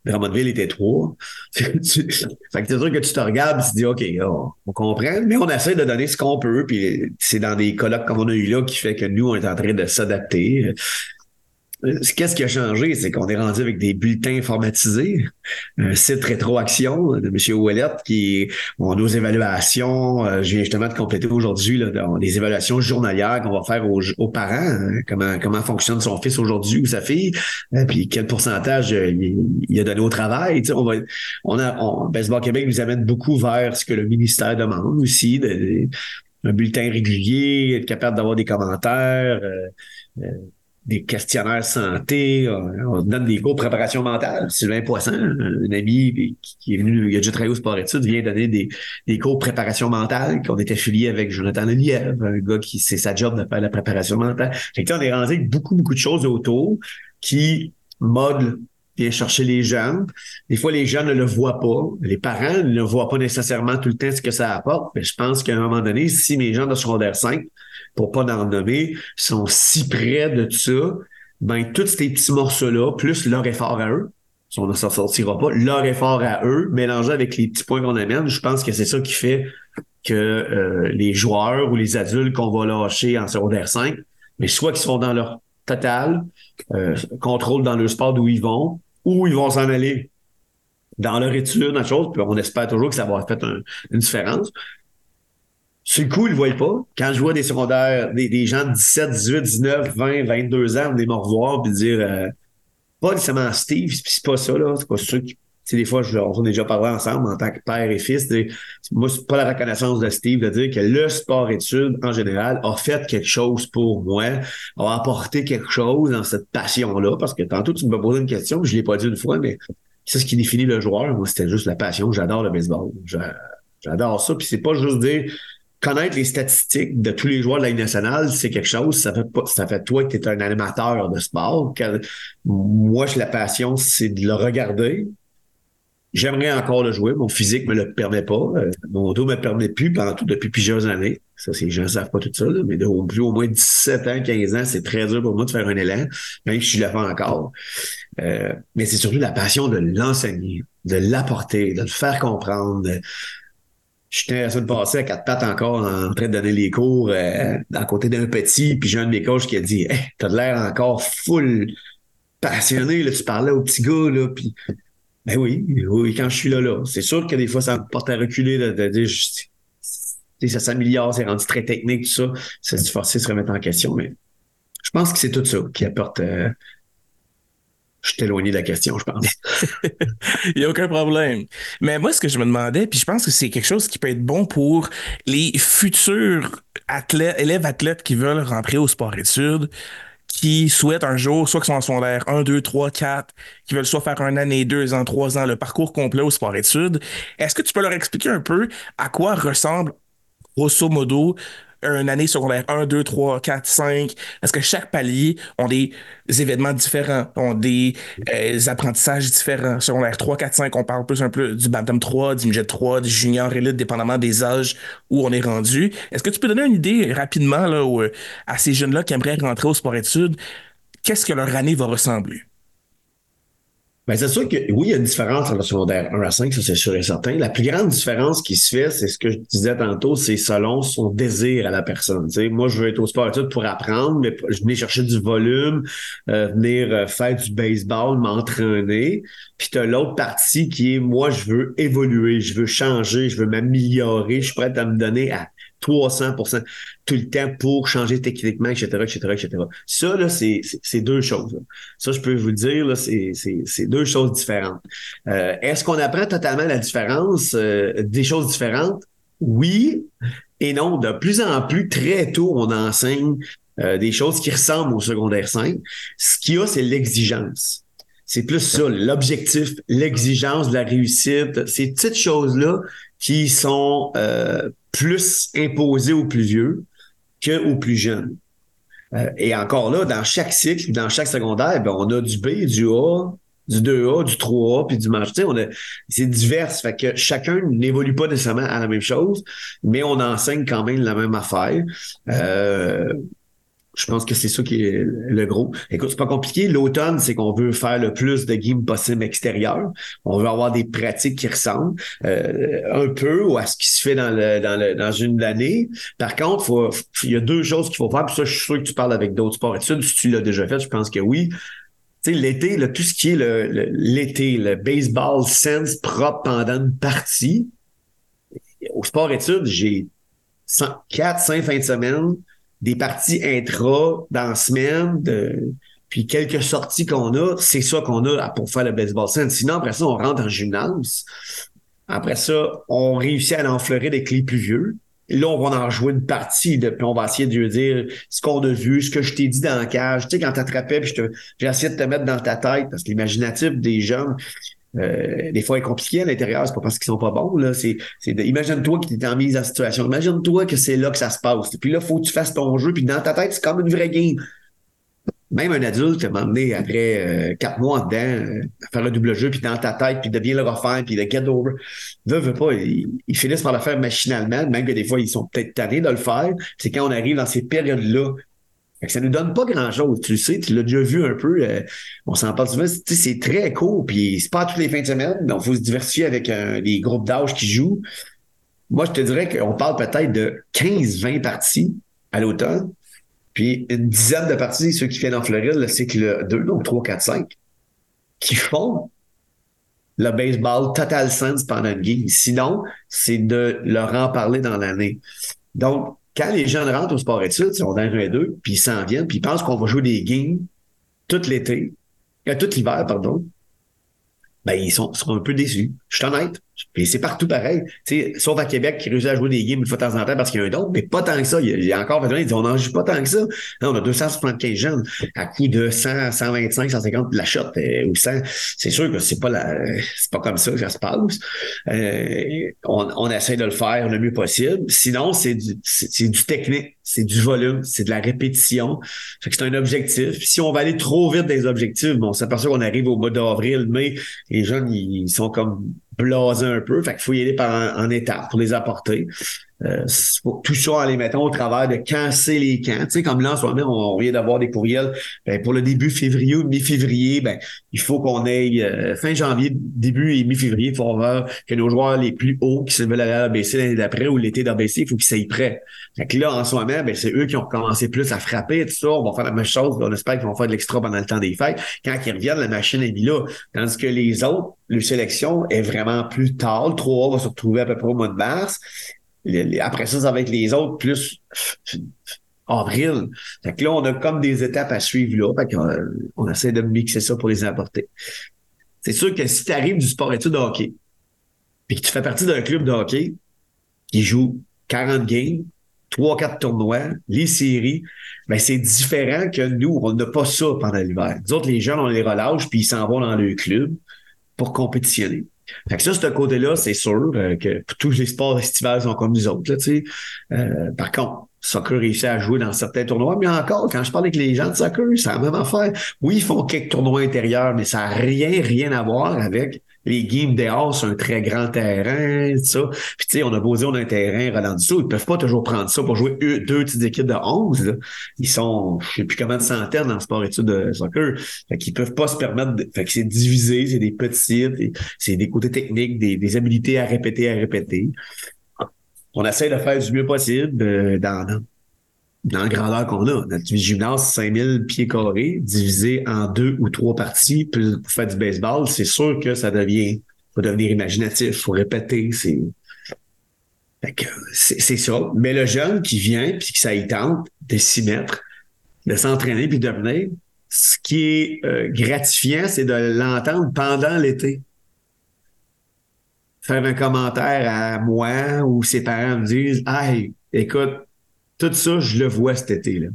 Drummondville était trois. fait que c'est sûr que tu te regardes et tu te dis, OK, on, comprend, mais on essaie de donner ce qu'on peut. Puis c'est dans des colloques comme on a eu là qui fait que nous, on est en train de s'adapter. Qu'est-ce qui a changé? C'est qu'on est rendu avec des bulletins informatisés, un site rétroaction de M. Ouellette qui ont nos évaluations. Euh, je viens justement de compléter aujourd'hui des évaluations journalières qu'on va faire aux, parents. Hein, comment comment fonctionne son fils aujourd'hui ou sa fille, euh, puis quel pourcentage euh, il, a donné au travail. on va, on a, on, Baseball Québec nous amène beaucoup vers ce que le ministère demande aussi, un bulletin régulier, être capable d'avoir des commentaires des questionnaires santé, on, donne des cours de préparation mentale. Sylvain Poisson, un ami qui est venu, il a déjà travaillé au sport études, vient donner des, des cours de préparation mentale, qu'on est affilié avec Jonathan Lelièvre, un gars qui c'est sa job de faire la préparation mentale. Fait que, on est rendu avec beaucoup, beaucoup de choses autour qui modèlent vient chercher les jeunes. Des fois, les jeunes ne le voient pas. Les parents ne voient pas nécessairement tout le temps ce que ça apporte. Mais je pense qu'à un moment donné, si mes gens de secondaire 5 pour pas en nommer, sont si près de ça, ben tous ces petits morceaux-là, plus leur effort à eux, si on ne s'en sortira pas, leur effort à eux, mélangé avec les petits points qu'on amène, je pense que c'est ça qui fait que euh, les joueurs ou les adultes qu'on va lâcher en secondaire 5, mais soit qu'ils sont dans leur total, euh, contrôle dans le sport d'où ils vont, ou ils vont s'en aller dans leur étude, dans chose, puis on espère toujours que ça va faire une différence. Sur le coup, ils ne voient pas. Quand je vois des secondaires, des, gens de 17, 18, 19, 20, 22 ans venir me revoir puis dire euh, pas nécessairement Steve, c'est pas ça, là. C'est pas sûr des fois, je, on a déjà parlé ensemble en tant que père et fils. moi, c'est pas la reconnaissance de Steve de dire que le sport-études, en général, a fait quelque chose pour moi, a apporté quelque chose dans cette passion-là. Parce que tantôt, tu me posé une question, je l'ai pas dit une fois, mais C'est ce qui définit le joueur. Moi, c'était juste la passion. J'adore le baseball. J'adore ça. Puis c'est pas juste dire connaître les statistiques de tous les joueurs de la Ligue nationale, c'est quelque chose. Ça fait ça fait toi que tu es un animateur de sport. moi, la passion, c'est de le regarder. J'aimerais encore le jouer. Mon physique me le permet pas. Euh, mon dos me permet plus pendant tout, depuis plusieurs années. Ça, ces gens ne savent pas tout ça, mais de, au moins 17 ans, 15 ans, c'est très dur pour moi de faire un élan, même si je le fais encore. Euh, mais c'est surtout la passion de l'enseigner, de l'apporter, de le faire comprendre. J'étais la semaine passée à quatre pattes encore en train de donner les cours euh, à côté d'un petit, puis j'ai un de mes coachs qui a dit hey, T'as l'air encore full passionné, là, tu parlais au petit gars, là, puis ben oui, oui, quand je suis là, là. C'est sûr que des fois, ça me porte à reculer de, dire ça s'améliore, c'est rendu très technique, tout ça. C'est se forcer se remettre en question, mais je pense que c'est tout ça qui apporte euh, je suis éloigné de la question, je pense. Il n'y a aucun problème. Mais moi, ce que je me demandais, puis je pense que c'est quelque chose qui peut être bon pour les futurs élèves athlètes qui veulent rentrer au sport-études, qui souhaitent un jour, soit qu'ils sont en secondaire 1, 2, 3, 4, qui veulent soit faire un année, deux ans, trois ans, le parcours complet au sport-études. Est-ce que tu peux leur expliquer un peu à quoi ressemble, grosso modo, une année secondaire 1, 2, 3, 4, 5, parce que chaque palier ont des événements différents, ont des euh, apprentissages différents. Secondaire 3, 4, 5, on parle plus un peu du Bantam 3, du Midget 3, du Junior Elite, dépendamment des âges où on est rendu. Est-ce que tu peux donner une idée rapidement euh, à ces jeunes-là qui aimeraient rentrer au sport-études, qu'est-ce que leur année va ressembler? Ben, c'est sûr que oui, il y a une différence entre le secondaire 1 à 5, ça c'est sûr et certain. La plus grande différence qui se fait, c'est ce que je disais tantôt, c'est selon son désir à la personne. sais, moi, je veux être au sport pour apprendre, mais je venir chercher du volume, euh, venir euh, faire du baseball, m'entraîner. Puis tu as l'autre partie qui est moi, je veux évoluer, je veux changer, je veux m'améliorer, je suis prêt à me donner à 300% tout le temps pour changer techniquement, etc., etc., etc. Ça, là, c'est, deux choses. Ça, je peux vous dire, là, c'est, deux choses différentes. Euh, est-ce qu'on apprend totalement la différence, euh, des choses différentes? Oui et non. De plus en plus, très tôt, on enseigne euh, des choses qui ressemblent au secondaire 5. Ce qu'il y a, c'est l'exigence. C'est plus ça, l'objectif, l'exigence la réussite, ces petites choses-là qui sont euh, plus imposées aux plus vieux qu'aux plus jeunes. Euh, et encore là, dans chaque cycle, dans chaque secondaire, ben, on a du B, du A, du 2A, du 3A, puis du a, c'est divers. Fait que chacun n'évolue pas nécessairement à la même chose, mais on enseigne quand même la même affaire. Euh, je pense que c'est ça qui est le gros. Écoute, c'est pas compliqué. L'automne, c'est qu'on veut faire le plus de games possible extérieur. On veut avoir des pratiques qui ressemblent euh, un peu à ce qui se fait dans, le, dans, le, dans une année. Par contre, il y a deux choses qu'il faut faire. Puis ça, je suis sûr que tu parles avec d'autres sports études. Si tu l'as déjà fait, je pense que oui. L'été, tout ce qui est l'été, le, baseball sense propre pendant une partie. Au sport études, j'ai quatre, cinq fins de semaine des parties intra dans la semaine, puis quelques sorties qu'on a, c'est ça qu'on a pour faire le baseball scène. Sinon, après ça, on rentre en gymnase. Après ça, on réussit à l'enfleurer avec les plus vieux. Et là, on va en jouer une partie, de, puis on va essayer de lui dire ce qu'on a vu, ce que je t'ai dit dans la cage. Tu sais, quand t'attrapais, puis j'ai essayé de te mettre dans ta tête, parce que l'imaginatif des jeunes, euh, des fois est compliqué à l'intérieur, c'est pas parce qu'ils sont pas bons. Là. C'est, imagine-toi que tu es en mise en situation. Imagine-toi que c'est là que ça se passe. Puis là, faut que tu fasses ton jeu. Puis dans ta tête, c'est comme une vraie game. Même un adulte m'a amené après euh, quatre mois dedans euh, à faire le double jeu, puis dans ta tête, puis de bien le refaire, puis de get over. Veut, veut pas, ils, finissent par le faire machinalement, même que des fois, ils sont peut-être tannés de le faire. C'est quand on arrive dans ces périodes-là fait que ça nous donne pas grand-chose. Tu le sais, tu l'as déjà vu un peu. Euh, on s'en parle souvent. C'est très court, puis c'est pas toutes les fins de semaine. Donc, il faut se diversifier avec euh, les groupes d'âge qui jouent. Moi, je te dirais qu'on parle peut-être de 15-20 parties à l'automne, puis une dizaine de parties, ceux qui viennent en Floride, le cycle 2, donc 3, 4, 5, qui font le baseball total sense pendant une game. Sinon, c'est de leur en parler dans l'année. Donc, quand les jeunes rentrent au sport études, ils sont dans un et deux, puis ils s'en viennent, puis ils pensent qu'on va jouer des games tout l'été, euh, tout l'hiver, pardon, ben ils sont, un peu déçus. Je suis honnête. Puis c'est partout pareil. sauf à Québec qui réussit à jouer des games une fois de temps en temps parce qu'il y a un don, mais pas tant que ça. Il y a, encore on n'en joue pas tant que ça. Non, on a 275 jeunes à coût de 100, 125, 150 de la shot euh, ou 100. C'est sûr que c'est pas la, c'est pas comme ça que ça se passe. Euh, on, on essaie de le faire le mieux possible. Sinon, c'est du, c'est, du technique, c'est du volume, c'est de la répétition. C'est un objectif. si on va aller trop vite des objectifs, bon, on s'aperçoit qu'on arrive au mois d'avril, mai, les jeunes, ils sont comme blasé un peu. Fait qu'il faut y aller par en, étapes pour les apporter. Euh, tout ça en les mettant au travers de casser les camps. Tu sais, comme là, en ce moment, on vient d'avoir des courriels. Ben, pour le début février ou mi-février, ben, il faut qu'on ait euh, fin janvier, début et mi-février, il faut avoir que nos joueurs les plus hauts qui se veulent aller à l'ABC l'année d'après ou l'été d'ABC, il faut qu'ils soient prêts. Fait que là, en ce moment, ben, c'est eux qui ont commencé plus à frapper, tout ça. On va faire la même chose. On espère qu'ils vont faire de l'extra pendant le temps des fêtes. Quand ils reviennent, la machine est mise là. Tandis que les autres, le sélection est vraiment plus tard. Le 3 va se retrouver à peu près au mois de mars. Après ça, ça va être les autres plus avril. Fait là, on a comme des étapes à suivre là. Euh, on essaie de mixer ça pour les apporter. C'est sûr que si tu arrives du sport études de hockey, puis que tu fais partie d'un club de hockey qui joue 40 games, 3-4 tournois, les séries, ben c'est différent que nous, on n'a pas ça pendant l'hiver. Nous autres, les jeunes, on les relâche, puis ils s'en vont dans le club pour compétitionner. Fait que ça, ce côté-là, c'est sûr euh, que tous les sports estivales sont comme nous autres. Là, euh, par contre, soccer réussit à jouer dans certains tournois, mais encore, quand je parle avec les gens de soccer, c'est la même affaire. Oui, ils font quelques tournois intérieurs, mais ça n'a rien, rien à voir avec les games dehors sur un très grand terrain, ça. Puis tu sais, on a posé on a un terrain Roland Dussault, ils peuvent pas toujours prendre ça pour jouer deux petites équipes de 11. Ils sont, je sais plus combien de centaines dans le sport études de soccer. Fait qu'ils peuvent pas se permettre fait c'est divisé, c'est des petits, c'est des côtés techniques, des, des habiletés à répéter, à répéter on essaie de faire du mieux possible euh, dans, dans la grandeur qu'on a. Notre gymnase, 5000 pieds carrés, divisé en deux ou trois parties pour faire du baseball, c'est sûr que ça devient, faut devenir imaginatif, faut répéter, c'est, c'est ça. Mais le jeune qui vient puis que ça y tente de s'y mettre, de s'entraîner puis de venir, ce qui est euh, gratifiant, c'est de l'entendre pendant l'été faire un commentaire à moi ou ses parents me disent Hey, écoute, tout ça, je le vois cet été-là.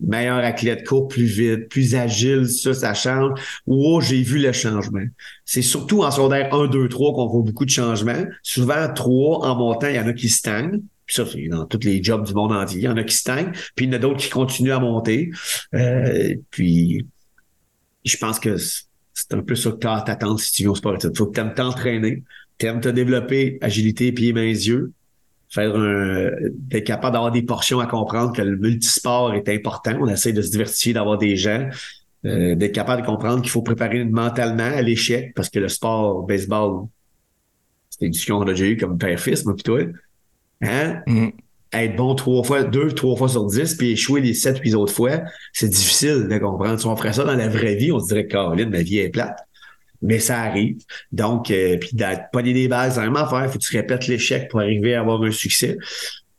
Meilleur athlète, court plus vite, plus agile, ça, ça change. Oh, j'ai vu le changement. C'est surtout en secondaire 1, 2, 3 qu'on voit beaucoup de changements. Souvent, 3, en montant, il y en a qui stagnent. Puis ça, c'est dans tous les jobs du monde entier. Il y en a qui stagnent, puis il y en a d'autres qui continuent à monter. Euh, puis, je pense que c'est un peu ça que tu as à t'attendre si tu viens au sport. Il faut que tu aimes t'entraîner t'aimes te développer agilité, pieds, mains, yeux, faire un, être capable d'avoir des portions à comprendre que le multisport est important. On essaie de se diversifier, d'avoir des gens, euh, d'être capable de comprendre qu'il faut préparer mentalement à l'échec parce que le sport baseball, c'est une discussion qu'on a déjà eu comme père-fils, moi, toi. Hein? Mm-hmm. Être bon trois fois, deux, trois fois sur dix, puis échouer les sept, puis autres fois, c'est difficile de comprendre. Si on ferait ça dans la vraie vie, on se dirait, Caroline, ma vie est plate mais ça arrive. Donc, euh, puis des balles, c'est vraiment faire. Faut que tu répètes l'échec pour arriver à avoir un succès.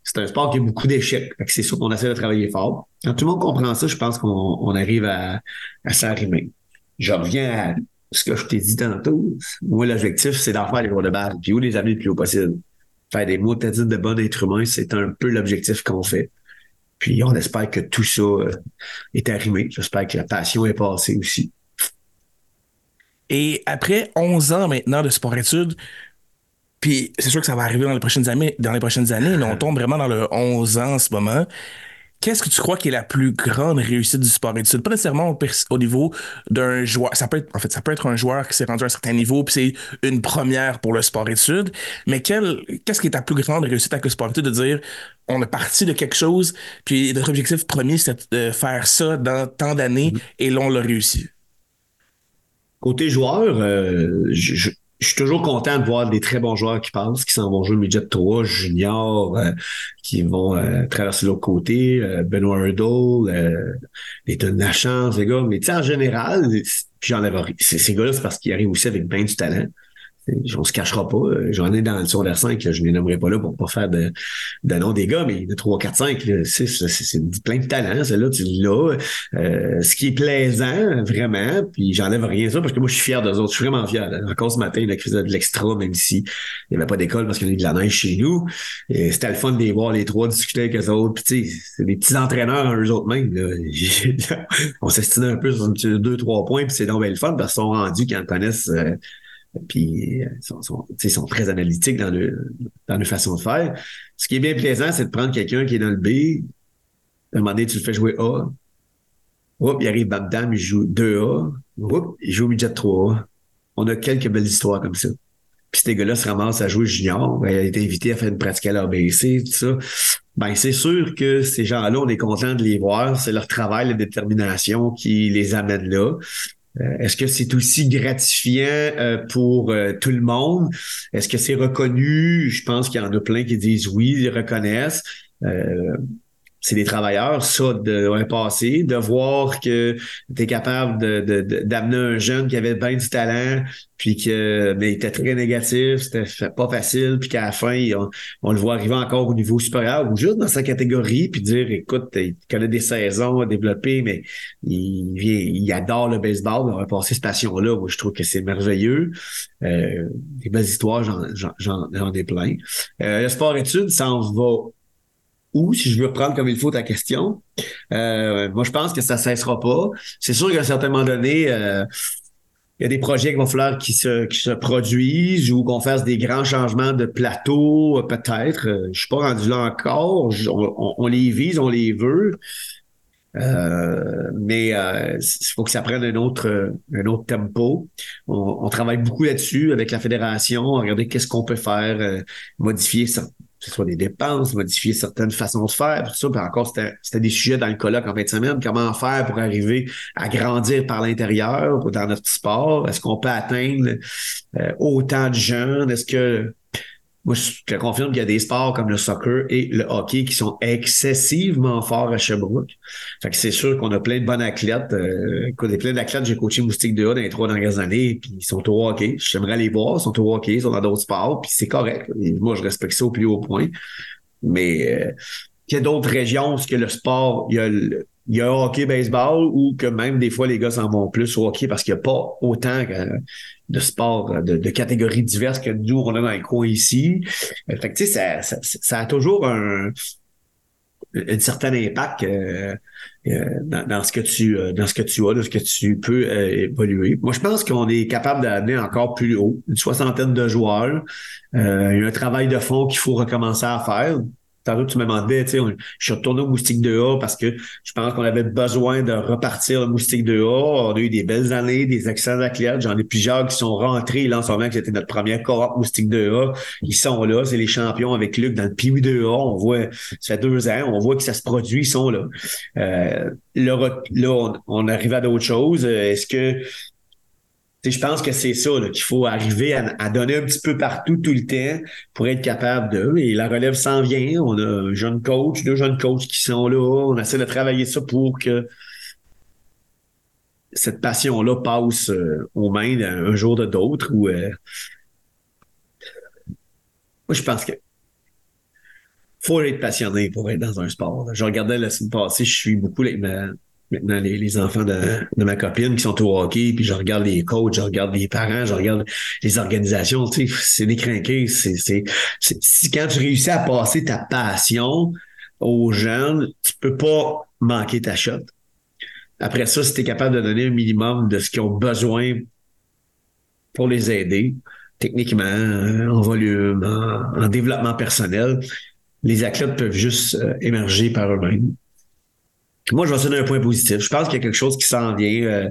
C'est un sport qui a beaucoup d'échecs. C'est sûr qu'on essaie de travailler fort. Quand tout le monde comprend ça, je pense qu'on arrive à, à s'arrimer. Je reviens à ce que je t'ai dit tantôt. Moi, l'objectif, c'est d'en faire les joueurs de balle, puis où les amener le plus haut possible. Faire des mots de bon être humain, c'est un peu l'objectif qu'on fait. Puis on espère que tout ça euh, est arrimé. J'espère que la passion est passée aussi. Et après 11 ans maintenant de sport-études, puis c'est sûr que ça va arriver dans les prochaines années, dans les prochaines années, mais on tombe vraiment dans le 11 ans en ce moment. Qu'est-ce que tu crois qui est la plus grande réussite du sport-études? Pas nécessairement au, niveau d'un joueur. Ça peut être, en fait, ça peut être un joueur qui s'est rendu à un certain niveau, puis c'est une première pour le sport-études. Mais qu'est-ce qui est ta plus grande réussite avec le sport-études de dire, on est parti de quelque chose, puis notre objectif premier, c'est de faire ça dans tant d'années, mm-hmm. et là, on l'a réussi? Côté joueur, euh, je, suis toujours content de voir des très bons joueurs qui passent, qui s'en vont jouer midget 3, junior, euh, qui vont euh, traverser l'autre côté, Benoît Hurdle, euh, les de la chance, les gars. Mais tu sais, en général, puis j'en avais ces gars-là, c'est parce qu'ils arrivent aussi avec bien du talent. On se cachera pas. J'en ai dans le secondaire 5, je ne les nommerai pas là pour pas faire de, de nom des gars, mais de 3, 4, 5, c'est plein de talent, celle-là, tu. Euh, ce qui est plaisant, vraiment, puis j'enlève rien ça parce que moi, je suis fier d'eux autres. Je suis vraiment fier. Encore ce matin, ils faisaient de l'extra, même si il n'y avait pas d'école parce qu'il y avait de la neige chez nous. C'était le fun de les voir, les trois, discuter avec eux autres. Puis, tu sais, c'est des petits entraîneurs en eux autres mêmes. on s'estime un peu sur deux, trois points, puis c'est donc bien le fun parce qu'ils sont rendus qu'ils en connaissent. Euh, puis ils sont, sont, très analytiques dans, le, dans leur façon de faire. Ce qui est bien plaisant, c'est de prendre quelqu'un qui est dans le B, demander tu le fais jouer A. Oups, il arrive Babdam, il joue 2A. Oups, il joue midget 3A. On a quelques belles histoires comme ça. Puis ces gars-là se ramassent à jouer junior. Il a été invité à faire une pratique à l'ABC, tout ça. Ben, c'est sûr que ces gens-là, on est content de les voir. C'est leur travail, la détermination qui les amène là. Euh, est-ce que c'est aussi gratifiant euh, pour euh, tout le monde? Est-ce que c'est reconnu? Je pense qu'il y en a plein qui disent oui, ils reconnaissent c'est des travailleurs, ça, de un passé, de voir que tu es capable de, d'amener un jeune qui avait bien du talent, puis que mais il était très négatif, c'était pas facile, puis qu'à la fin, on, le voit arriver encore au niveau supérieur ou juste dans sa catégorie, puis dire écoute, il connaît des saisons à développer, mais il il adore le baseball, il a passé cette passion-là, je trouve que c'est merveilleux. Euh, des belles histoires, j'en, j'en, ai plein. Euh, le sport études, ça en va ou si je veux reprendre comme il faut ta question, euh, moi je pense que ça cessera pas. C'est sûr qu'à un certain moment donné, euh, il y a des projets qui vont falloir qui se, qui se produisent ou qu'on fasse des grands changements de plateau, euh, peut-être. Je suis pas rendu là encore. On, les vise, on les veut. mais il faut que ça prenne un autre un autre tempo. On, on travaille beaucoup là-dessus avec la fédération, regarder qu'est-ce qu'on peut faire, modifier ça que ce soit des dépenses, modifier certaines façons de faire, tout ça. Puis encore, c'était des sujets dans le colloque en fin de semaine. Comment faire pour arriver à grandir par l'intérieur dans notre sport? Est-ce qu'on peut atteindre euh, autant de jeunes? Est-ce que moi, je te confirme qu'il y a des sports comme le soccer et le hockey qui sont excessivement forts à Sherbrooke. Fait que c'est sûr qu'on a plein de bonnes athlètes. Euh, écoute, plein d'athlètes, j'ai coaché Moustique de A dans les trois dernières années, puis ils sont au hockey. J'aimerais les voir, ils sont au hockey, ils sont dans d'autres sports, puis c'est correct. moi, je respecte ça au plus haut point. Mais euh, il y a d'autres régions où que le sport, il y a le, il y a hockey baseball ou que même des fois les gars s'en vont plus au hockey parce qu'il n'y a pas autant de sports de, catégories diverses que nous on a dans les coins ici. Fait que, ça, ça, ça a toujours un, un certain impact euh, euh, dans, ce que tu euh, dans ce que tu as, dans ce que tu peux évoluer. Moi, je pense qu'on est capable d'amener encore plus haut, une soixantaine de joueurs. il y a un travail de fond qu'il faut recommencer à faire. Tantôt, tu me demandais, tu sais, je suis retourné au Moustique 2A parce que je pense qu'on avait besoin de repartir le Moustique 2A. On a eu des belles années, des excellents athlètes. J'en ai plusieurs qui sont rentrés là en ce moment, que c'était notre première cohorte Moustique 2A. Ils sont là, c'est les champions avec Luc dans le Piwi 2A. On voit, ça fait deux ans, on voit que ça se produit, ils sont là. Euh, là, on, on arrive à d'autres choses. Est-ce que je pense que c'est ça qu'il faut arriver à, donner un petit peu partout tout le temps pour être capable de. Et la relève s'en vient. On a un jeune coach, deux jeunes coachs qui sont là. On essaie de travailler ça pour que cette passion-là passe euh, aux mains un jour de d'autres. Euh, moi, je pense que faut être passionné pour être dans un sport. Je regardais la semaine passée, je suis beaucoup les, maintenant les, enfants de, ma copine qui sont au hockey, puis je regarde les coachs, je regarde les parents, je regarde les organisations, tu sais, c'est des crinqués. C'est, c'est, quand tu réussis à passer ta passion aux jeunes, tu peux pas manquer ta shot. Après ça, si tu es capable de donner un minimum de ce qu'ils ont besoin pour les aider, techniquement, en volume, en, développement personnel, les athlètes peuvent juste euh, émerger par eux-mêmes. Moi, je vais donner un point positif. Je pense qu'il y a quelque chose qui s'en vient euh,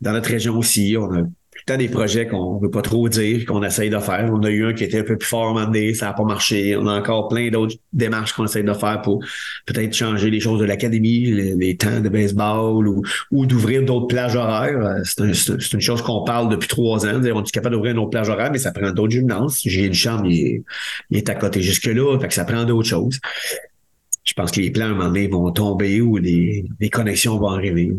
dans notre région aussi. On a temps des projets qu'on ne veut pas trop dire, qu'on essaye de faire. On a eu un qui était un peu plus fort à un ça n'a pas marché. On a encore plein d'autres démarches qu'on essaye de faire pour peut-être changer les choses de l'académie, les, temps de baseball ou, ou d'ouvrir d'autres plages horaires. Euh, c'est une chose qu'on parle depuis trois ans. On est capable d'ouvrir autre plage horaire, mais ça prend d'autres gymnases. J'ai une chambre, il est, à côté jusque-là, fait que ça prend d'autres choses je pense que les plans à un moment donné vont tomber ou les, connexions vont arriver.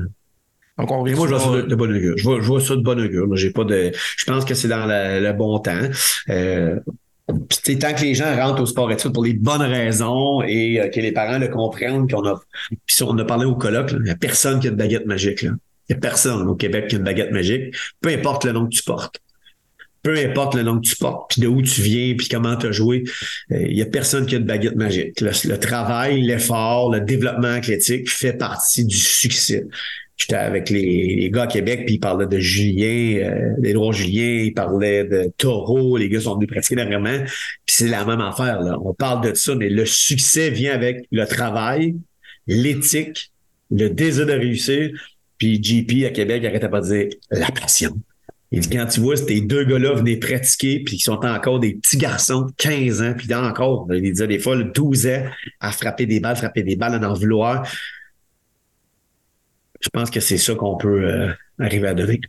Donc, on moi, je vois ça de, bonne augure. Je vois, ça de augure. J'ai pas de. Je pense que c'est dans le, bon temps. Euh, tant que les gens rentrent au sport études pour les bonnes raisons et euh, que les parents le comprennent, qu'on a. Puis on a parlé au colloque, il n'y a personne qui a de baguette magique. Il n'y a personne au Québec qui a une baguette magique, peu importe le nom que tu portes peu importe le nom que tu portes, puis de où tu viens, puis comment tu as joué, il euh, y a personne qui a de baguette magique. Le, travail, l'effort, le développement athlétique fait partie du succès. J'étais avec les, gars à Québec, puis ils parlaient de Julien, euh, droits Julien, ils parlaient de Taureau, les gars sont venus pratiquer dernièrement, puis c'est la même affaire. Là. On parle de ça, mais le succès vient avec le travail, l'éthique, le désir de réussir, puis JP à Québec arrêtait pas de dire la passion il dit, quand tu vois ces deux gars-là venaient pratiquer, puis ils sont encore des petits garçons, 15 ans, puis là encore, il disait des fois, 12 ans, à frapper des balles, frapper des balles, à en vouloir. Je pense que c'est ça qu'on peut euh, arriver à donner.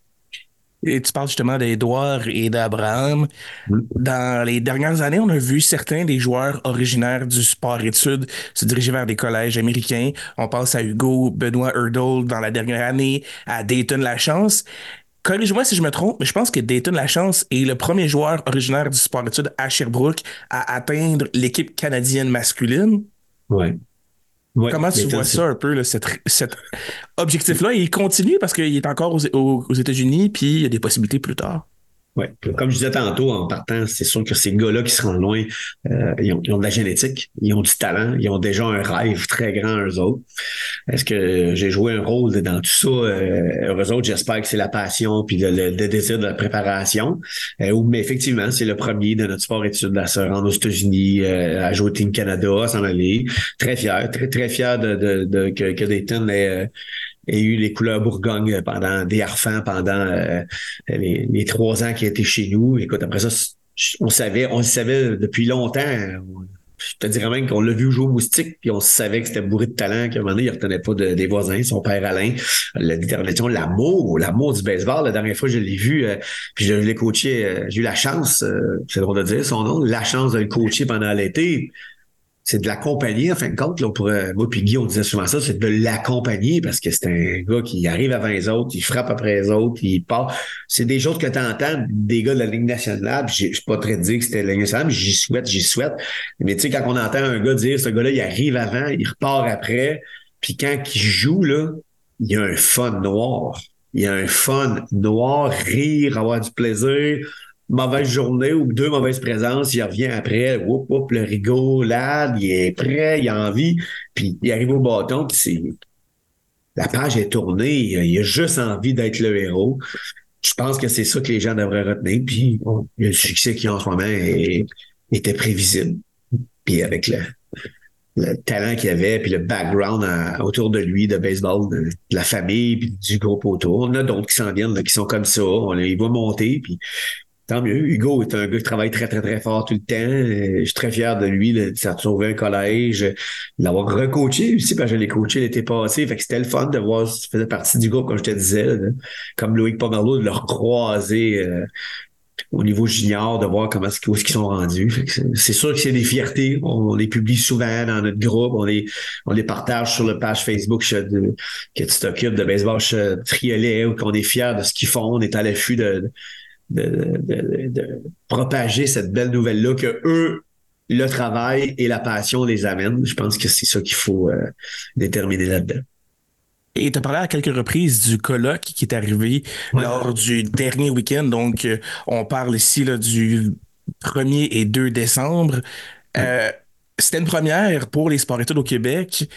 Et tu parles justement d'Edouard et d'Abraham. Mm. Dans les dernières années, on a vu certains des joueurs originaires du sport-études se diriger vers des collèges américains. On pense à Hugo Benoît Erdol dans la dernière année, à Dayton Lachance. Corrige-moi si je me trompe, mais je pense que Dayton Lachance est le premier joueur originaire du sport études à Sherbrooke à atteindre l'équipe canadienne masculine. Ouais. Comment tu vois ça un peu, cet, objectif-là? Il continue parce qu'il est encore aux, aux États-Unis, puis il y a des possibilités plus tard. Oui, comme je disais tantôt en partant, c'est sûr que ces gars-là qui se rendent loin, euh, ils, ont, de la génétique, ils ont du talent, ils ont déjà un rêve très grand eux autres. Est-ce que j'ai joué un rôle dans tout ça? Euh, eux autres, j'espère que c'est la passion puis le, désir de la préparation. Euh, mais effectivement, c'est le premier de notre sport études à se rendre aux États-Unis, euh, à jouer au Team Canada, à s'en aller. Très fier, très, très fier de, de, de que, que Dayton ait a eu les couleurs Bourgogne pendant des harfans pendant euh, les, trois ans qu'il était chez nous. Écoute, après ça, on savait, on le savait depuis longtemps. Je te dirais même qu'on l'a vu jouer au moustique, puis on savait que c'était bourré de talent, qu'à un moment donné, il ne retenait pas des voisins, son père Alain. La détermination, l'amour, l'amour du baseball. La dernière fois, je l'ai vu, euh, puis je l'ai coaché, euh, j'ai eu la chance, c'est drôle de dire son nom, la chance de le coacher pendant l'été c'est de l'accompagner, en fin de compte. Là, pour, moi puis Guy, on disait souvent ça, c'est de l'accompagner parce que c'est un gars qui arrive avant les autres, il frappe après les autres, il part. C'est des choses que tu entends des gars de la Ligue nationale. Je suis pas très dire que c'était la Ligue nationale, mais j'y souhaite, j'y souhaite. Mais tu sais, quand on entend un gars dire ce gars-là, il arrive avant, il repart après, puis quand il joue, là, il y a un fun noir. Il y a un fun noir, rire, avoir du plaisir mauvaise journée ou deux mauvaises présences, il revient après, whoop, whoop, le rigolade, il est prêt, il a envie, puis il arrive au bâton, puis c'est la page est tournée, il a juste envie d'être le héros. Je pense que c'est ça que les gens devraient retenir, puis le succès qu'il a en ce moment était prévisible. Puis avec le, le talent qu'il avait, puis le background autour de lui de baseball, de, la famille, puis du groupe autour. On a d'autres qui s'en viennent, qui sont comme ça. On, va monter, puis Hugo est un gars qui travaille très, très, très fort tout le temps. Euh, je suis très fier de lui, de s'être sauvé un collège, l'avoir recoaché aussi, parce que je l'ai coaché l'été passé. C'était le fun de voir si faisait partie du groupe, comme je te disais, comme Loïc Pomerleau, de le recroiser euh, au niveau junior, de voir comment est-ce qu'ils sont rendus. C'est sûr que c'est des fiertés. On, les publie souvent dans notre groupe. On les, on les partage sur la page Facebook de, que tu t'occupes de baseball triolet, ou qu'on est fier de ce qu'ils font. On est à l'affût de, propager cette belle nouvelle-là que eux, le travail et la passion les amènent. Je pense que c'est ça qu'il faut euh, déterminer là-dedans. Et tu as parlé à quelques reprises du colloque qui est arrivé lors du dernier week-end. Donc, euh, on parle ici là, du 1er et 2 décembre. Euh, c'était une première pour les sports études au Québec.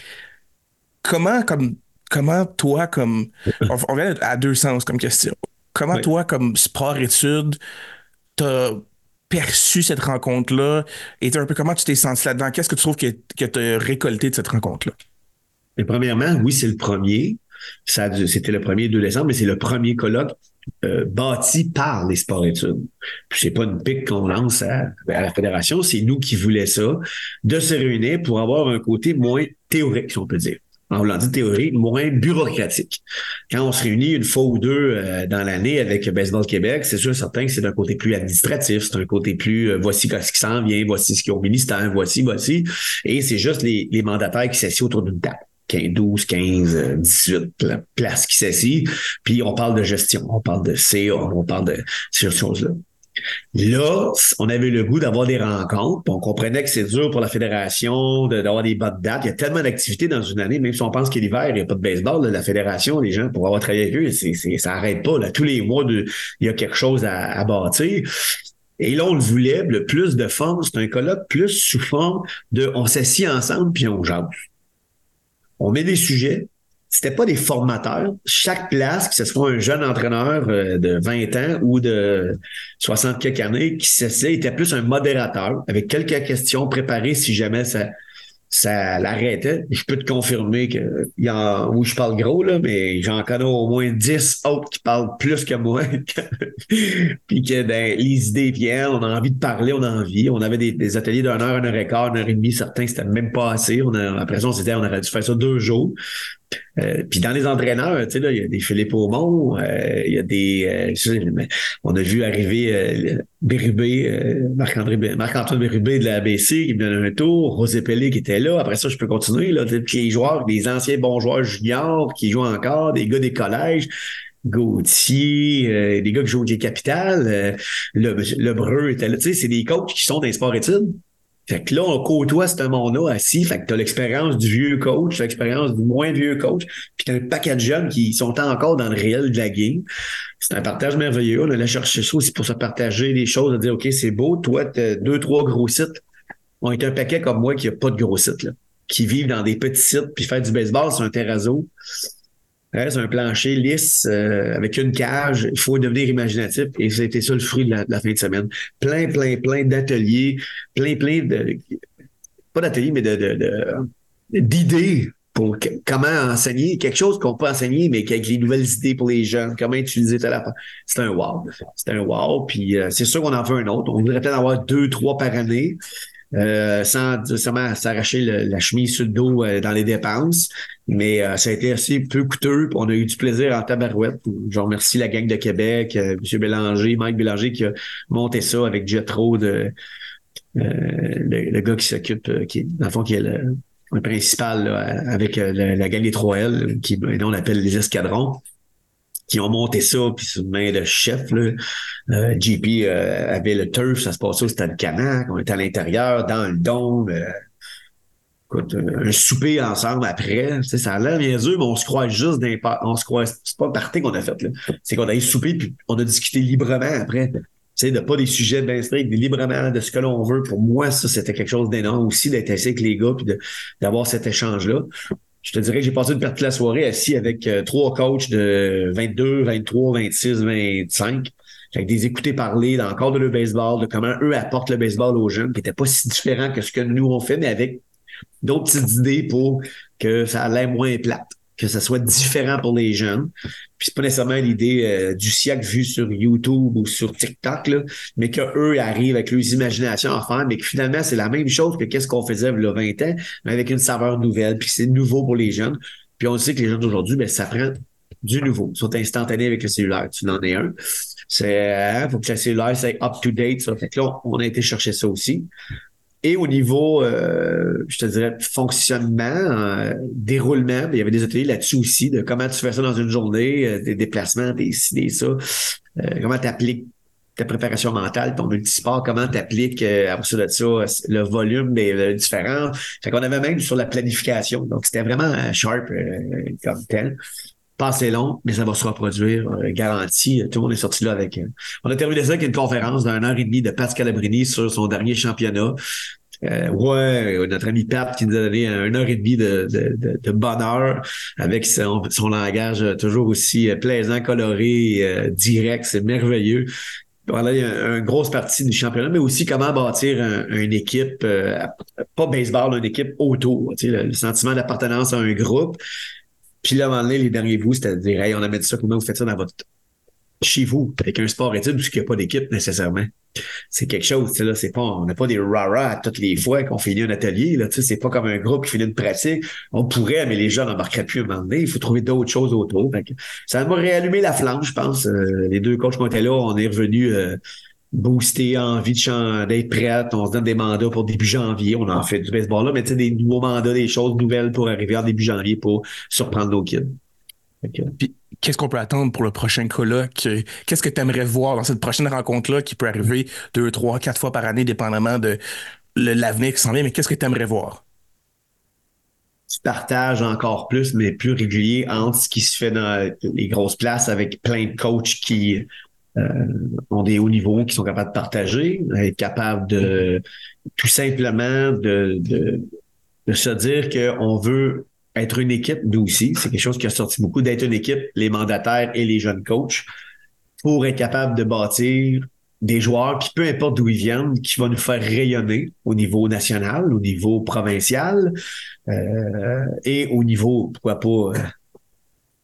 Comment, comme, comment toi, comme. On, on vient à deux sens comme question. Comment toi, comme sport-études, t'as perçu cette rencontre-là? Et un peu comment tu t'es senti là-dedans? Qu'est-ce que tu trouves que, que tu as récolté de cette rencontre-là? premièrement, oui, c'est le premier. C'était le premier 2 décembre, mais c'est le premier colloque euh, bâti par les sports-études. Puis c'est pas une pique qu'on lance à, à la fédération, c'est nous qui voulons ça, de se réunir pour avoir un côté moins théorique, si on peut dire en voulant dire théorie, moins bureaucratique. Quand on se réunit une fois ou deux euh, dans l'année avec Baseball Québec, c'est sûr certain que c'est d'un côté plus administratif, c'est un côté plus euh, voici ce qui s'en vient, voici ce qu'il y a au ministère, voici, voici. Et c'est juste les, les mandataires qui s'assient autour d'une table. 12, 15, 18 places qui s'assient. Puis on parle de gestion, on parle de CA, on parle de ces choses-là. Là, on avait le goût d'avoir des rencontres. on comprenait que c'est dur pour la fédération d'avoir des bonnes dates. Il y a tellement d'activités dans une année, même si on pense que l'hiver, il n'y a pas de baseball, la fédération, les gens, pour avoir travaillé avec eux, c'est, ça n'arrête pas. Tous les mois, il y a quelque chose à, bâtir. Et là, on le voulait, le plus de forme, c'est un colloque plus sous forme de on s'assied ensemble puis on jase. On met des sujets, c'était pas des formateurs. Chaque place, que ce soit un jeune entraîneur euh, de 20 ans ou de 60 quelques années qui s'essaie, était plus un modérateur avec quelques questions préparées si jamais ça, ça l'arrêtait. Je peux te confirmer que y a, oui, je parle gros, là, mais j'en connais au moins 10 autres qui parlent plus que moi. puis que ben, les idées viennent, on a envie de parler, on a envie. On avait des, ateliers d'une heure, une heure et quart, une heure et demie, certains, c'était même pas assez. On a, après ça, on s'était, on aurait dû faire ça deux jours. Euh, puis dans les entraîneurs, tu sais, il y a des Philippe Aumont, euh, il y a des. Euh, on a vu arriver Bérubé, Marc-Antoine Bérubé de la ABC qui me donne un tour, Rosé Pelé qui était là. Après ça, je peux continuer. Là, les joueurs, des anciens bons joueurs juniors qui jouent encore, des gars des collèges. Gauthier, des gars qui jouent au Capital, le, le Breu était là. Tu sais, c'est des coachs qui sont dans les sports études fait que là, on côtoie ce monde-là assis. Fait que tu as l'expérience du vieux coach, l'expérience du moins vieux coach, puis tu as un paquet de jeunes qui sont encore dans le réel de la game. C'est un partage merveilleux. On allait chercher ça aussi pour se partager des choses, de dire OK, c'est beau, toi, tu deux, trois gros sites. On est un paquet comme moi qui a pas de gros sites, là, qui vivent dans des petits sites, puis faire du baseball sur un terrazzo c'est un plancher lisse euh, avec une cage. Il faut devenir imaginatif. Et c'était ça le fruit de la, fin de semaine. Plein, plein, plein d'ateliers, plein, plein de. Pas d'ateliers, mais de, d'idées pour comment enseigner quelque chose qu'on peut enseigner, mais avec les nouvelles idées pour les jeunes, comment utiliser la C'est un wow. C'est un wow. Puis euh, c'est sûr qu'on en veut un autre. On voudrait peut-être avoir deux, trois par année. Euh, sans seulement s'arracher la chemise sur le dos euh, dans les dépenses. Mais euh, ça a été assez peu coûteux. On a eu du plaisir en tabarouette. Je remercie la gang de Québec, M. Bélanger, Mike Bélanger qui a monté ça avec Jetro, de, le, gars qui s'occupe, qui dans le fond, qui est le, principal avec la, gang des 3L, qui on l'appelle les escadrons qui ont monté ça, puis sur main de chef, là. Euh, JP euh, avait le turf, ça se passait au stade Canac, on était à l'intérieur, dans le dôme. Euh, écoute, un souper ensemble après, ça a l'air bien dur, mais on se croit juste d'un on se croit, c'est pas un party qu'on a fait, là. C'est qu'on a eu souper, puis on a discuté librement après. Tu sais, de pas des sujets bien stricts, mais librement de ce que l'on veut. Pour moi, ça, c'était quelque chose d'énorme aussi d'être assis avec les gars puis d'avoir cet échange-là je te dirais que j'ai passé une partie de la soirée assis avec euh, trois coachs de 22, 23, 26, 25. Avec des écoutés parler cadre de le baseball, de comment eux apportent le baseball aux jeunes, qui n'était pas si différent que ce que nous on fait, mais avec d'autres petites idées pour que ça allait moins plate que ça soit différent pour les jeunes. Puis c'est pas nécessairement l'idée euh, du siècle vu sur YouTube ou sur TikTok, là, mais qu'eux arrivent avec leurs imaginations à faire, mais que finalement, c'est la même chose que qu'est-ce qu'on faisait il y a 20 ans, mais avec une saveur nouvelle, puis c'est nouveau pour les jeunes. Puis on sait que les jeunes d'aujourd'hui, ben, ça prend du nouveau. Ils sont instantanés avec le cellulaire. Tu en es un. C'est, hein, faut que le cellulaire soit up-to-date. Ça. Fait que là, on a été chercher ça aussi. Et au niveau, euh, je te dirais, fonctionnement, euh, déroulement, il y avait des ateliers là-dessus aussi, de comment tu fais ça dans une journée, euh, des déplacements, des ci, des ça, comment tu appliques ta préparation mentale, ton multisport, comment tu appliques à partir de ça le volume des différents. Fait qu'on avait même sur la planification. Donc, c'était vraiment sharp comme tel pas assez long, mais ça va se reproduire, garanti. Tout le monde est sorti là avec. on a terminé ça avec une conférence d'une heure et demie de Pat Calabrini sur son dernier championnat. Euh, ouais, notre ami Pat qui nous a donné une heure et demie de, de, de, bonheur avec son, son, langage toujours aussi plaisant, coloré, euh, direct, c'est merveilleux. Voilà, il y a une grosse partie du championnat, mais aussi comment bâtir une équipe, euh, pas baseball, une équipe autour, tu sais, le, sentiment d'appartenance à un groupe. Puis là, à un moment donné, les derniers bouts, c'était de dire, hey, on a mis ça, comment vous faites ça dans votre chez vous, avec un sport étude, puisqu'il n'y a pas d'équipe nécessairement. C'est quelque chose, là, c'est pas, on n'a pas des rara toutes les fois qu'on finit un atelier, là, tu sais, c'est pas comme un groupe qui finit une pratique. On pourrait, mais les gens n'embarqueraient plus à un moment donné. Il faut trouver d'autres choses autour. ça m'a réallumé la flamme, je pense. Euh, les deux coachs qui étaient là, on est revenu euh, booster, envie d'être prête. On se donne des mandats pour début janvier. On en fait du baseball là, mais tu sais, des nouveaux mandats, des choses nouvelles pour arriver en début janvier pour surprendre nos kids. Puis, qu'est-ce qu'on peut attendre pour le prochain colloque? Qu'est-ce que tu aimerais voir dans cette prochaine rencontre-là qui peut arriver deux, trois, quatre fois par année, dépendamment de l'avenir qui s'en vient, mais qu'est-ce que tu aimerais voir? Tu partages encore plus, mais plus régulier entre ce qui se fait dans les grosses places avec plein de coachs qui ont des hauts niveaux, qui sont capables de partager, être capables de tout simplement de, de, de se dire qu'on veut être une équipe, nous aussi, c'est quelque chose qui a sorti beaucoup, d'être une équipe, les mandataires et les jeunes coachs, pour être capable de bâtir des joueurs qui, peu importe d'où ils viennent, qui vont nous faire rayonner au niveau national, au niveau provincial euh, et au niveau, pourquoi pas, euh,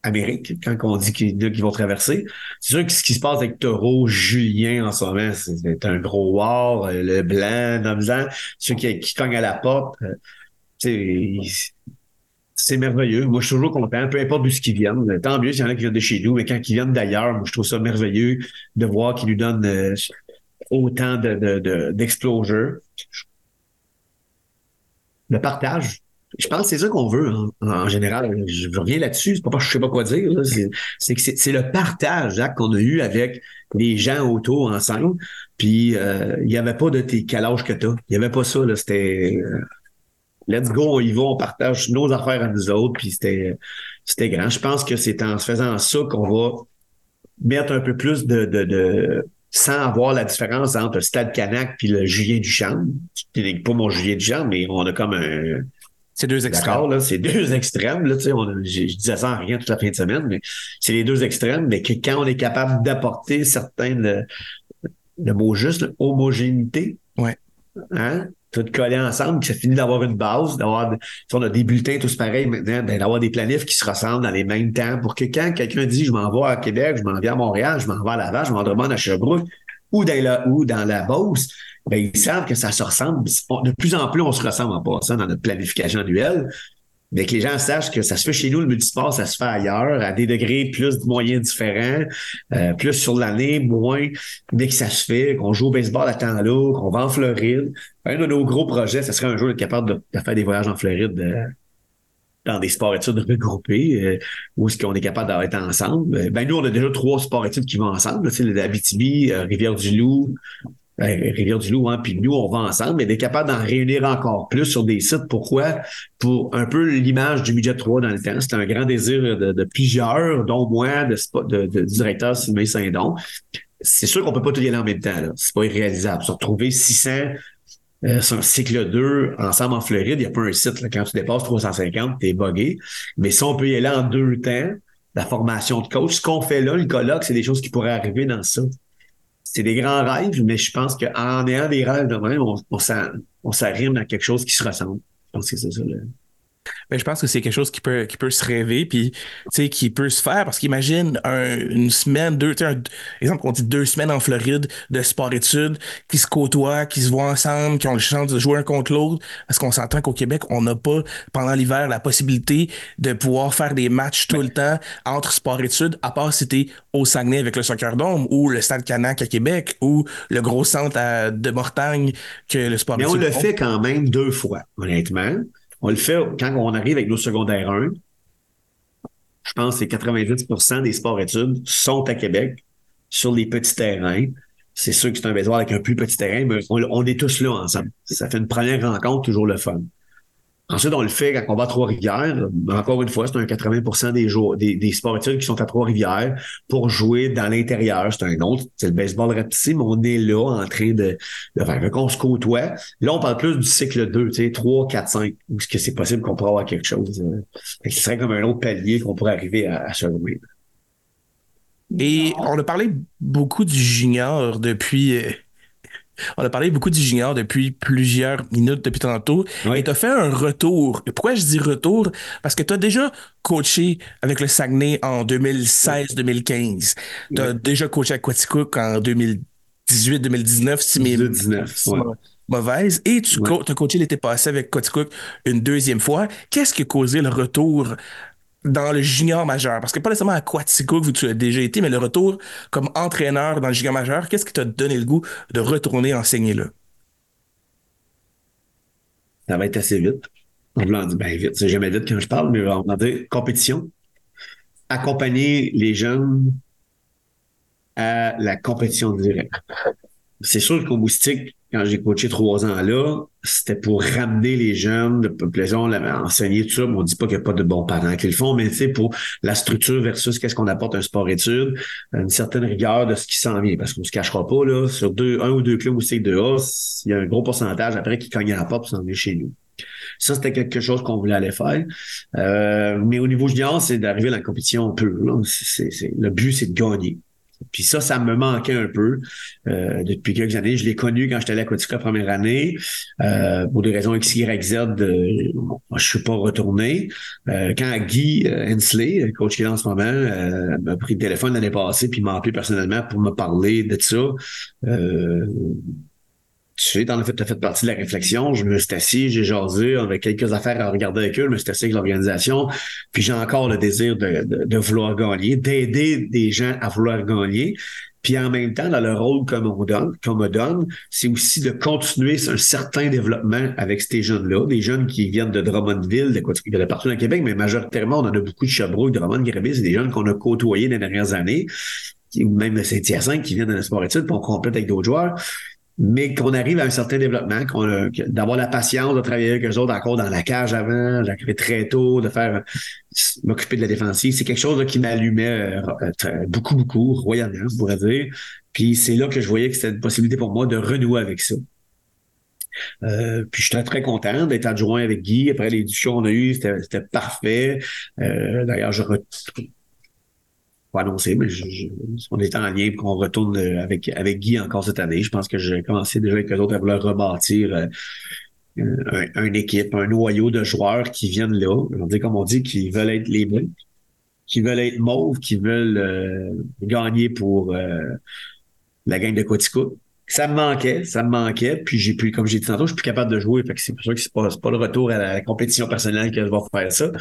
Amérique, quand on dit qu'il vont traverser. C'est sûr que ce qui se passe avec Taureau, Julien en ce moment, c'est un gros war, euh, le blanc, blanc, ceux qui, qui cognent à la porte. c'est c'est merveilleux. Moi, je suis toujours content, peu importe d'où ce qu'ils viennent. Tant mieux s'il y en a qui viennent de chez nous, mais quand ils viennent d'ailleurs, moi, je trouve ça merveilleux de voir qu'ils nous donnent euh, autant d'exposure. De, le partage. Je pense que c'est ça qu'on veut en, général. Je reviens là-dessus. C'est pas parce que je sais pas quoi dire. C'est que c'est le partage qu'on a eu avec les gens autour ensemble. Puis euh, il n'y avait pas de tes âge que t'as. Il n'y avait pas ça. C'était euh, let's go, on y va, on partage nos affaires à nous autres, puis c'était, grand. Je pense que c'est en faisant ça qu'on va mettre un peu plus de, sans avoir la différence entre le Stade Canac puis le Julien Duchamp. C'est pas mon Julien Duchamp, mais on a comme un... C'est deux extrêmes. C'est deux extrêmes. Là, sais, je, disais ça en rien toute la fin de semaine, mais c'est les deux extrêmes. Mais que quand on est capable d'apporter certains, le, mot juste, homogénéité, ouais. hein, tout collé ensemble, ça finit d'avoir une base, d'avoir, on a des bulletins tous pareils maintenant, ben, d'avoir des planifs qui se ressemblent dans les mêmes temps pour que quand quelqu'un dit je m'en vais à Québec, je m'en vais à Montréal, je m'en vais à Laval, je m'en demande à Sherbrooke ou dans la, ou dans la Beauce, ben, ils savent que ça se ressemble. De plus en plus, on se ressemble en passant dans notre planification annuelle mais que les gens sachent que ça se fait chez nous, le multisport, ça se fait ailleurs, à des degrés plus de moyens différents, euh, plus sur l'année, moins, mais que ça se fait, qu'on joue au baseball à temps là, qu'on va en Floride. Un de nos gros projets, ce serait un jour être capable de, faire des voyages en Floride euh, dans des sports-études regroupés, euh, où est-ce qu'on est capable d'être ensemble. Ben nous, on a déjà trois sports-études qui vont ensemble, sais, l'Abitibi, Rivière-du-Loup, ben, Rivière-du-Loup, hein, puis nous, on va ensemble, mais d'être capable d'en réunir encore plus sur des sites. Pourquoi? Pour un peu l'image du Midget 3 dans le temps. C'était un grand désir de, plusieurs, dont moi, de, de, de directeur Sylvain Saint-Don. C'est sûr qu'on peut pas tout y aller en même temps. C'est pas irréalisable. Se retrouver 600 euh, sur un cycle 2 ensemble en Floride, il n'y a pas un site. Là, quand tu dépasses 350, tu es buggé. Mais si on peut y aller en deux temps, la formation de coach, ce qu'on fait là, le colloque, c'est des choses qui pourraient arriver dans ça c'est des grands rêves, mais je pense qu'en ayant des rêves de même, on, on s'arrime à quelque chose qui se ressemble. Je pense que c'est ça. le ben, je pense que c'est quelque chose qui peut, qui peut se rêver, puis qui peut se faire, parce qu'imagine une semaine, deux, un, exemple, on dit deux semaines en Floride de sport-études qui se côtoient, qui se voient ensemble, qui ont le chance de jouer un contre l'autre, parce qu'on s'entend qu'au Québec, on n'a pas, pendant l'hiver, la possibilité de pouvoir faire des matchs tout le temps entre sport-études, à part si t'es au Saguenay avec le Soccer Dome, ou le Stade Canac à Québec, ou le gros centre de Mortagne que le sport-études. Mais on le fait quand même deux fois, honnêtement. On le fait quand on arrive avec nos secondaires 1. Je pense que c'est 90% des sports-études sont à Québec sur les petits terrains. C'est sûr que c'est un baseball avec un plus petit terrain, mais on est tous là ensemble. Ça fait une première rencontre, toujours le fun. Ensuite, on le fait quand on va Trois-Rivières. Encore une fois, c'est un 80% des, jours, des, des sportifs qui sont à Trois-Rivières pour jouer dans l'intérieur. C'est un autre, c'est le baseball rapetissé, mais on est là en train de, de faire. qu'on se côtoie. Là, on parle plus du cycle 2, tu sais, 3, 4, 5, où est-ce que c'est possible qu'on pourrait avoir quelque chose. Euh, ce serait comme un autre palier qu'on pourrait arriver à, à se Et on a parlé beaucoup du junior depuis euh, on a parlé beaucoup du junior depuis plusieurs minutes depuis tantôt. Et tu as fait un retour. pourquoi je dis retour? Parce que tu as déjà coaché avec le Saguenay en 2016-2015. Tu as déjà coaché à Quaticook en 2018-2019, si mes mauvaise. Et tu as coaché l'été passé avec Quaticook une deuxième fois. Qu'est-ce qui a causé le retour dans le junior majeur? Parce que pas nécessairement à Quatico où tu as déjà été, mais le retour comme entraîneur dans le junior majeur, qu'est-ce qui t'a donné le goût de retourner enseigner là? Ça va être assez vite. On voulant dire, ben vite, c'est jamais vite quand je parle, mais on va dire compétition. Accompagner les jeunes à la compétition directe. C'est sûr qu'au moustique, quand j'ai coaché trois ans là, c'était pour ramener les jeunes, de population, enseigner tout ça. On dit pas qu'il n'y a pas de bons parents qui le font, mais c'est pour la structure versus qu'est-ce qu'on apporte un sport-études, une certaine rigueur de ce qui s'en vient. Parce qu'on se cachera pas, là, sur deux, un ou deux clubs moustique de A, il y a un gros pourcentage après qui cogne à la porte pour s'en venir chez nous. Ça, c'était quelque chose qu'on voulait aller faire. Euh, mais au niveau junior, c'est d'arriver à la compétition un peu. le but, c'est de gagner. Puis ça, ça me manquait un peu euh, depuis quelques années. Je l'ai connu quand j'étais à la la première année. Euh, pour des raisons X, Y, Z, euh, je suis pas retourné. Euh, quand Guy Hensley, coach qui est en ce moment, m'a pris le téléphone l'année passée puis m'a appelé personnellement pour me parler de ça tu sais, t'en as fait, as fait partie de la réflexion. Je me suis assis, j'ai jasé, avec quelques affaires à regarder avec eux, je me suis assis avec l'organisation. Puis j'ai encore le désir de, de, vouloir gagner, d'aider des gens à vouloir gagner. Puis en même temps, dans le rôle qu'on me donne, me donne, c'est aussi de continuer un certain développement avec ces jeunes-là, des jeunes qui viennent de Drummondville, de, de partout dans le Québec, mais majoritairement, on en a beaucoup de Sherbrooke, de Drummond-Grévis, c'est des jeunes qu'on a côtoyés dans les dernières années, ou même de Saint-Hyacinthe qui viennent dans le sport-études, puis on complète avec d'autres joueurs mais qu'on arrive à un certain développement, qu'on d'avoir la patience de travailler avec eux autres encore dans la cage avant, d'arriver très tôt, de faire m'occuper de la défensive, c'est quelque chose qui m'allumait euh, beaucoup, beaucoup, royalement, je pourrais dire. Puis c'est là que je voyais que c'était une possibilité pour moi de renouer avec ça. Euh, puis j'étais très content d'être adjoint avec Guy. Après les discussions qu'on a eues, c'était parfait. Euh, D'ailleurs, je pas mais on est en lien qu'on retourne euh, avec, avec Guy encore cette année. Je pense que j'ai commencé déjà avec eux autres à vouloir rebâtir euh, une équipe, un noyau de joueurs qui viennent là. On dit, comme on dit, qui veulent être les bons, qui veulent être mauves, qui veulent euh, gagner pour la gang de Quatico ça me manquait, ça me manquait. Puis j'ai pu, comme j'ai dit tantôt, je suis plus capable de jouer. Fait que c'est pour ça que c'est pas, pas le retour à la compétition personnelle que je vais faire ça.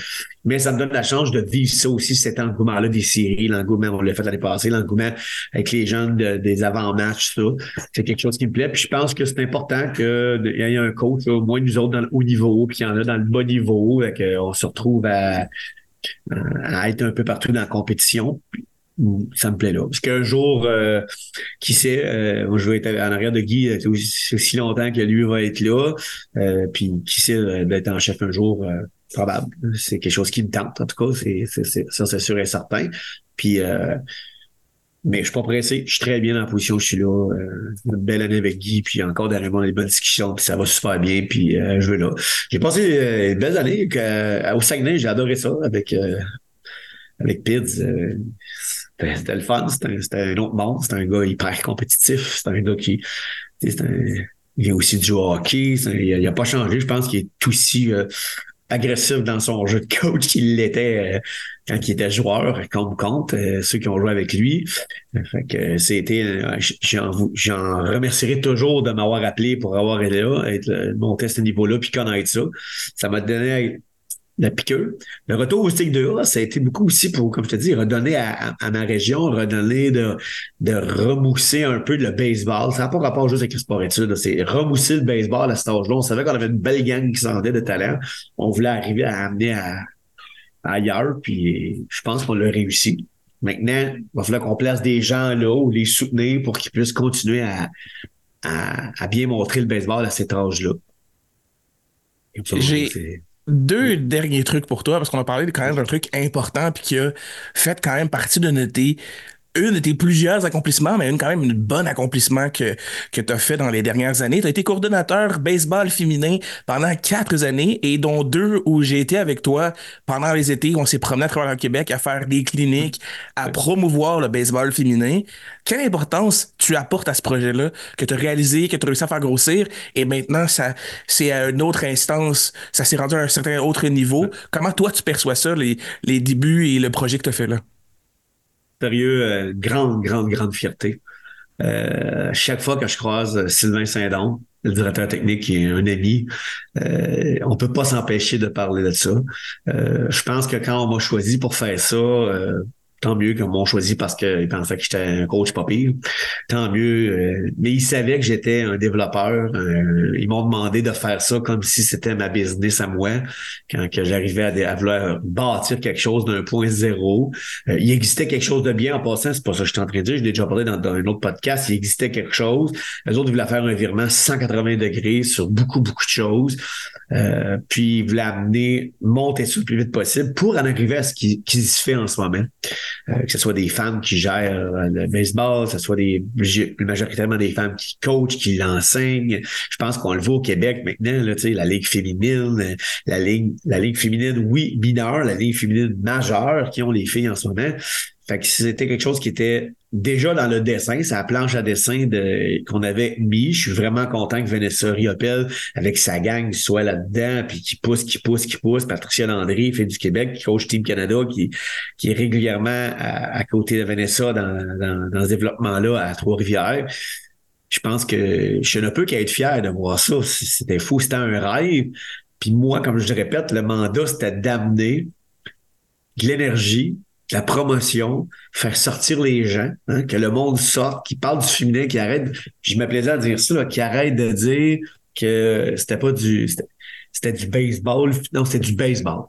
Mais ça me donne la chance de vivre ça aussi, cet engouement-là des séries, l'engouement, on l'a fait l'année passée, l'engouement avec les gens des avant-matchs, ça. C'est quelque chose qui me plaît. Puis je pense que c'est important qu'il y ait un coach, au moins nous autres dans le haut niveau, puis il y en a dans le bas niveau, qu'on se retrouve à, à être un peu partout dans la compétition ça me plaît là. Parce qu'un jour, euh, qui sait, euh, je vais être en arrière de Guy euh, aussi, longtemps que lui va être là. Euh, puis qui sait d'être en chef un jour, probable. C'est quelque chose qui me tente, en tout cas. C'est, ça, c'est sûr et certain. Puis mais je suis pas pressé. Je suis très bien la position je suis là. une belle année avec Guy, puis encore derrière moi des bonnes discussions, puis ça va super bien, puis je veux là. J'ai passé une belle année au Saguenay, j'ai adoré ça avec avec Pids c'était le fun, c'était un, autre monde, c'était un gars hyper compétitif, c'est un gars qui, un, il aussi du hockey, il, a, pas changé, je pense qu'il est aussi euh, agressif dans son jeu de coach qu'il l'était euh, quand il était joueur, compte compte, euh, ceux qui ont joué avec lui. C'était, j'en remercierai toujours de m'avoir appelé pour avoir été là, être monté à ce niveau-là, puis connaître ça. Ça m'a donné la. Le retour au stick de A, ça a été beaucoup aussi pour, comme je te dis, redonner à, à, ma région, redonner de, de remousser un peu le baseball. Ça n'a pas rapport juste avec le sport études, c'est remousser le baseball à cet âge-là. On savait qu'on avait une belle gang qui s'en de talent. On voulait arriver à amener à, ailleurs, puis je pense qu'on l'a réussi. Maintenant, il va falloir qu'on place des gens là ou les soutenir pour qu'ils puissent continuer à, à, à, bien montrer le baseball à cet âge-là. J'ai deux derniers trucs pour toi, parce qu'on a parlé quand même d'un truc important puis qui a fait quand même partie de notre une de tes plusieurs accomplissements, mais une quand même une bonne accomplissement que, que tu as fait dans les dernières années. Tu as été coordonnateur baseball féminin pendant quatre années et dont deux où j'ai été avec toi pendant les étés. On s'est promené à travers le Québec à faire des cliniques, à promouvoir le baseball féminin. Quelle importance tu apportes à ce projet-là que tu as réalisé, que tu as réussi à faire grossir? Et maintenant ça c'est à une autre instance, ça s'est rendu à un certain autre niveau. Comment toi tu perçois ça, les, les débuts et le projet que tu as fait là? Sérieux, euh, grande, grande, grande fierté. Euh, chaque fois que je croise Sylvain Saint-Don, le directeur technique qui est un ami, euh, on peut pas s'empêcher de parler de ça. Euh, je pense que quand on m'a choisi pour faire ça, euh, tant mieux qu'ils m'ont choisi parce qu'ils pensaient que j'étais un coach pas pire. Tant mieux. Euh, mais ils savaient que j'étais un développeur. Euh, ils m'ont demandé de faire ça comme si c'était ma business à moi. Quand que j'arrivais à, à, vouloir bâtir quelque chose d'un point zéro. Euh, il existait quelque chose de bien en passant. C'est pas ça que je suis en train de dire. Je l'ai déjà parlé dans, un autre podcast. Il existait quelque chose. Les autres voulaient faire un virement 180 degrés sur beaucoup, beaucoup de choses. puis ils voulaient amener, monter ça le plus vite possible pour en arriver à ce qui, qui se fait en ce moment. Euh, que ce soit des femmes qui gèrent euh, le baseball, que ce soit des majoritairement des femmes qui coachent, qui l'enseignent. Je pense qu'on le voit au Québec maintenant, là, la Ligue féminine, la Ligue, la Ligue féminine, oui, mineure, la Ligue féminine majeure qui ont les filles en ce moment. Fait que c'était quelque chose qui était déjà dans le dessin, c'est la planche à dessin de, qu'on avait mis. Je suis vraiment content que Vanessa Riopel, avec sa gang, soit là-dedans, puis qui pousse, qui pousse, qui pousse. Patricia Landry, fait du Québec, qui coach Team Canada, qui, qui est régulièrement à, côté de Vanessa dans, dans, dans ce développement-là à Trois-Rivières. Je pense que je ne peux qu'être fier de voir ça. C'était fou, c'était un rêve. Puis moi, comme je le répète, le mandat, c'était d'amener de l'énergie, la promotion, faire sortir les gens, hein, que le monde sorte, qui parle du féminin, qui arrête, je me plaisais à dire ça, qui arrête de dire que c'était pas du, c'était du baseball, non, c'était du baseball.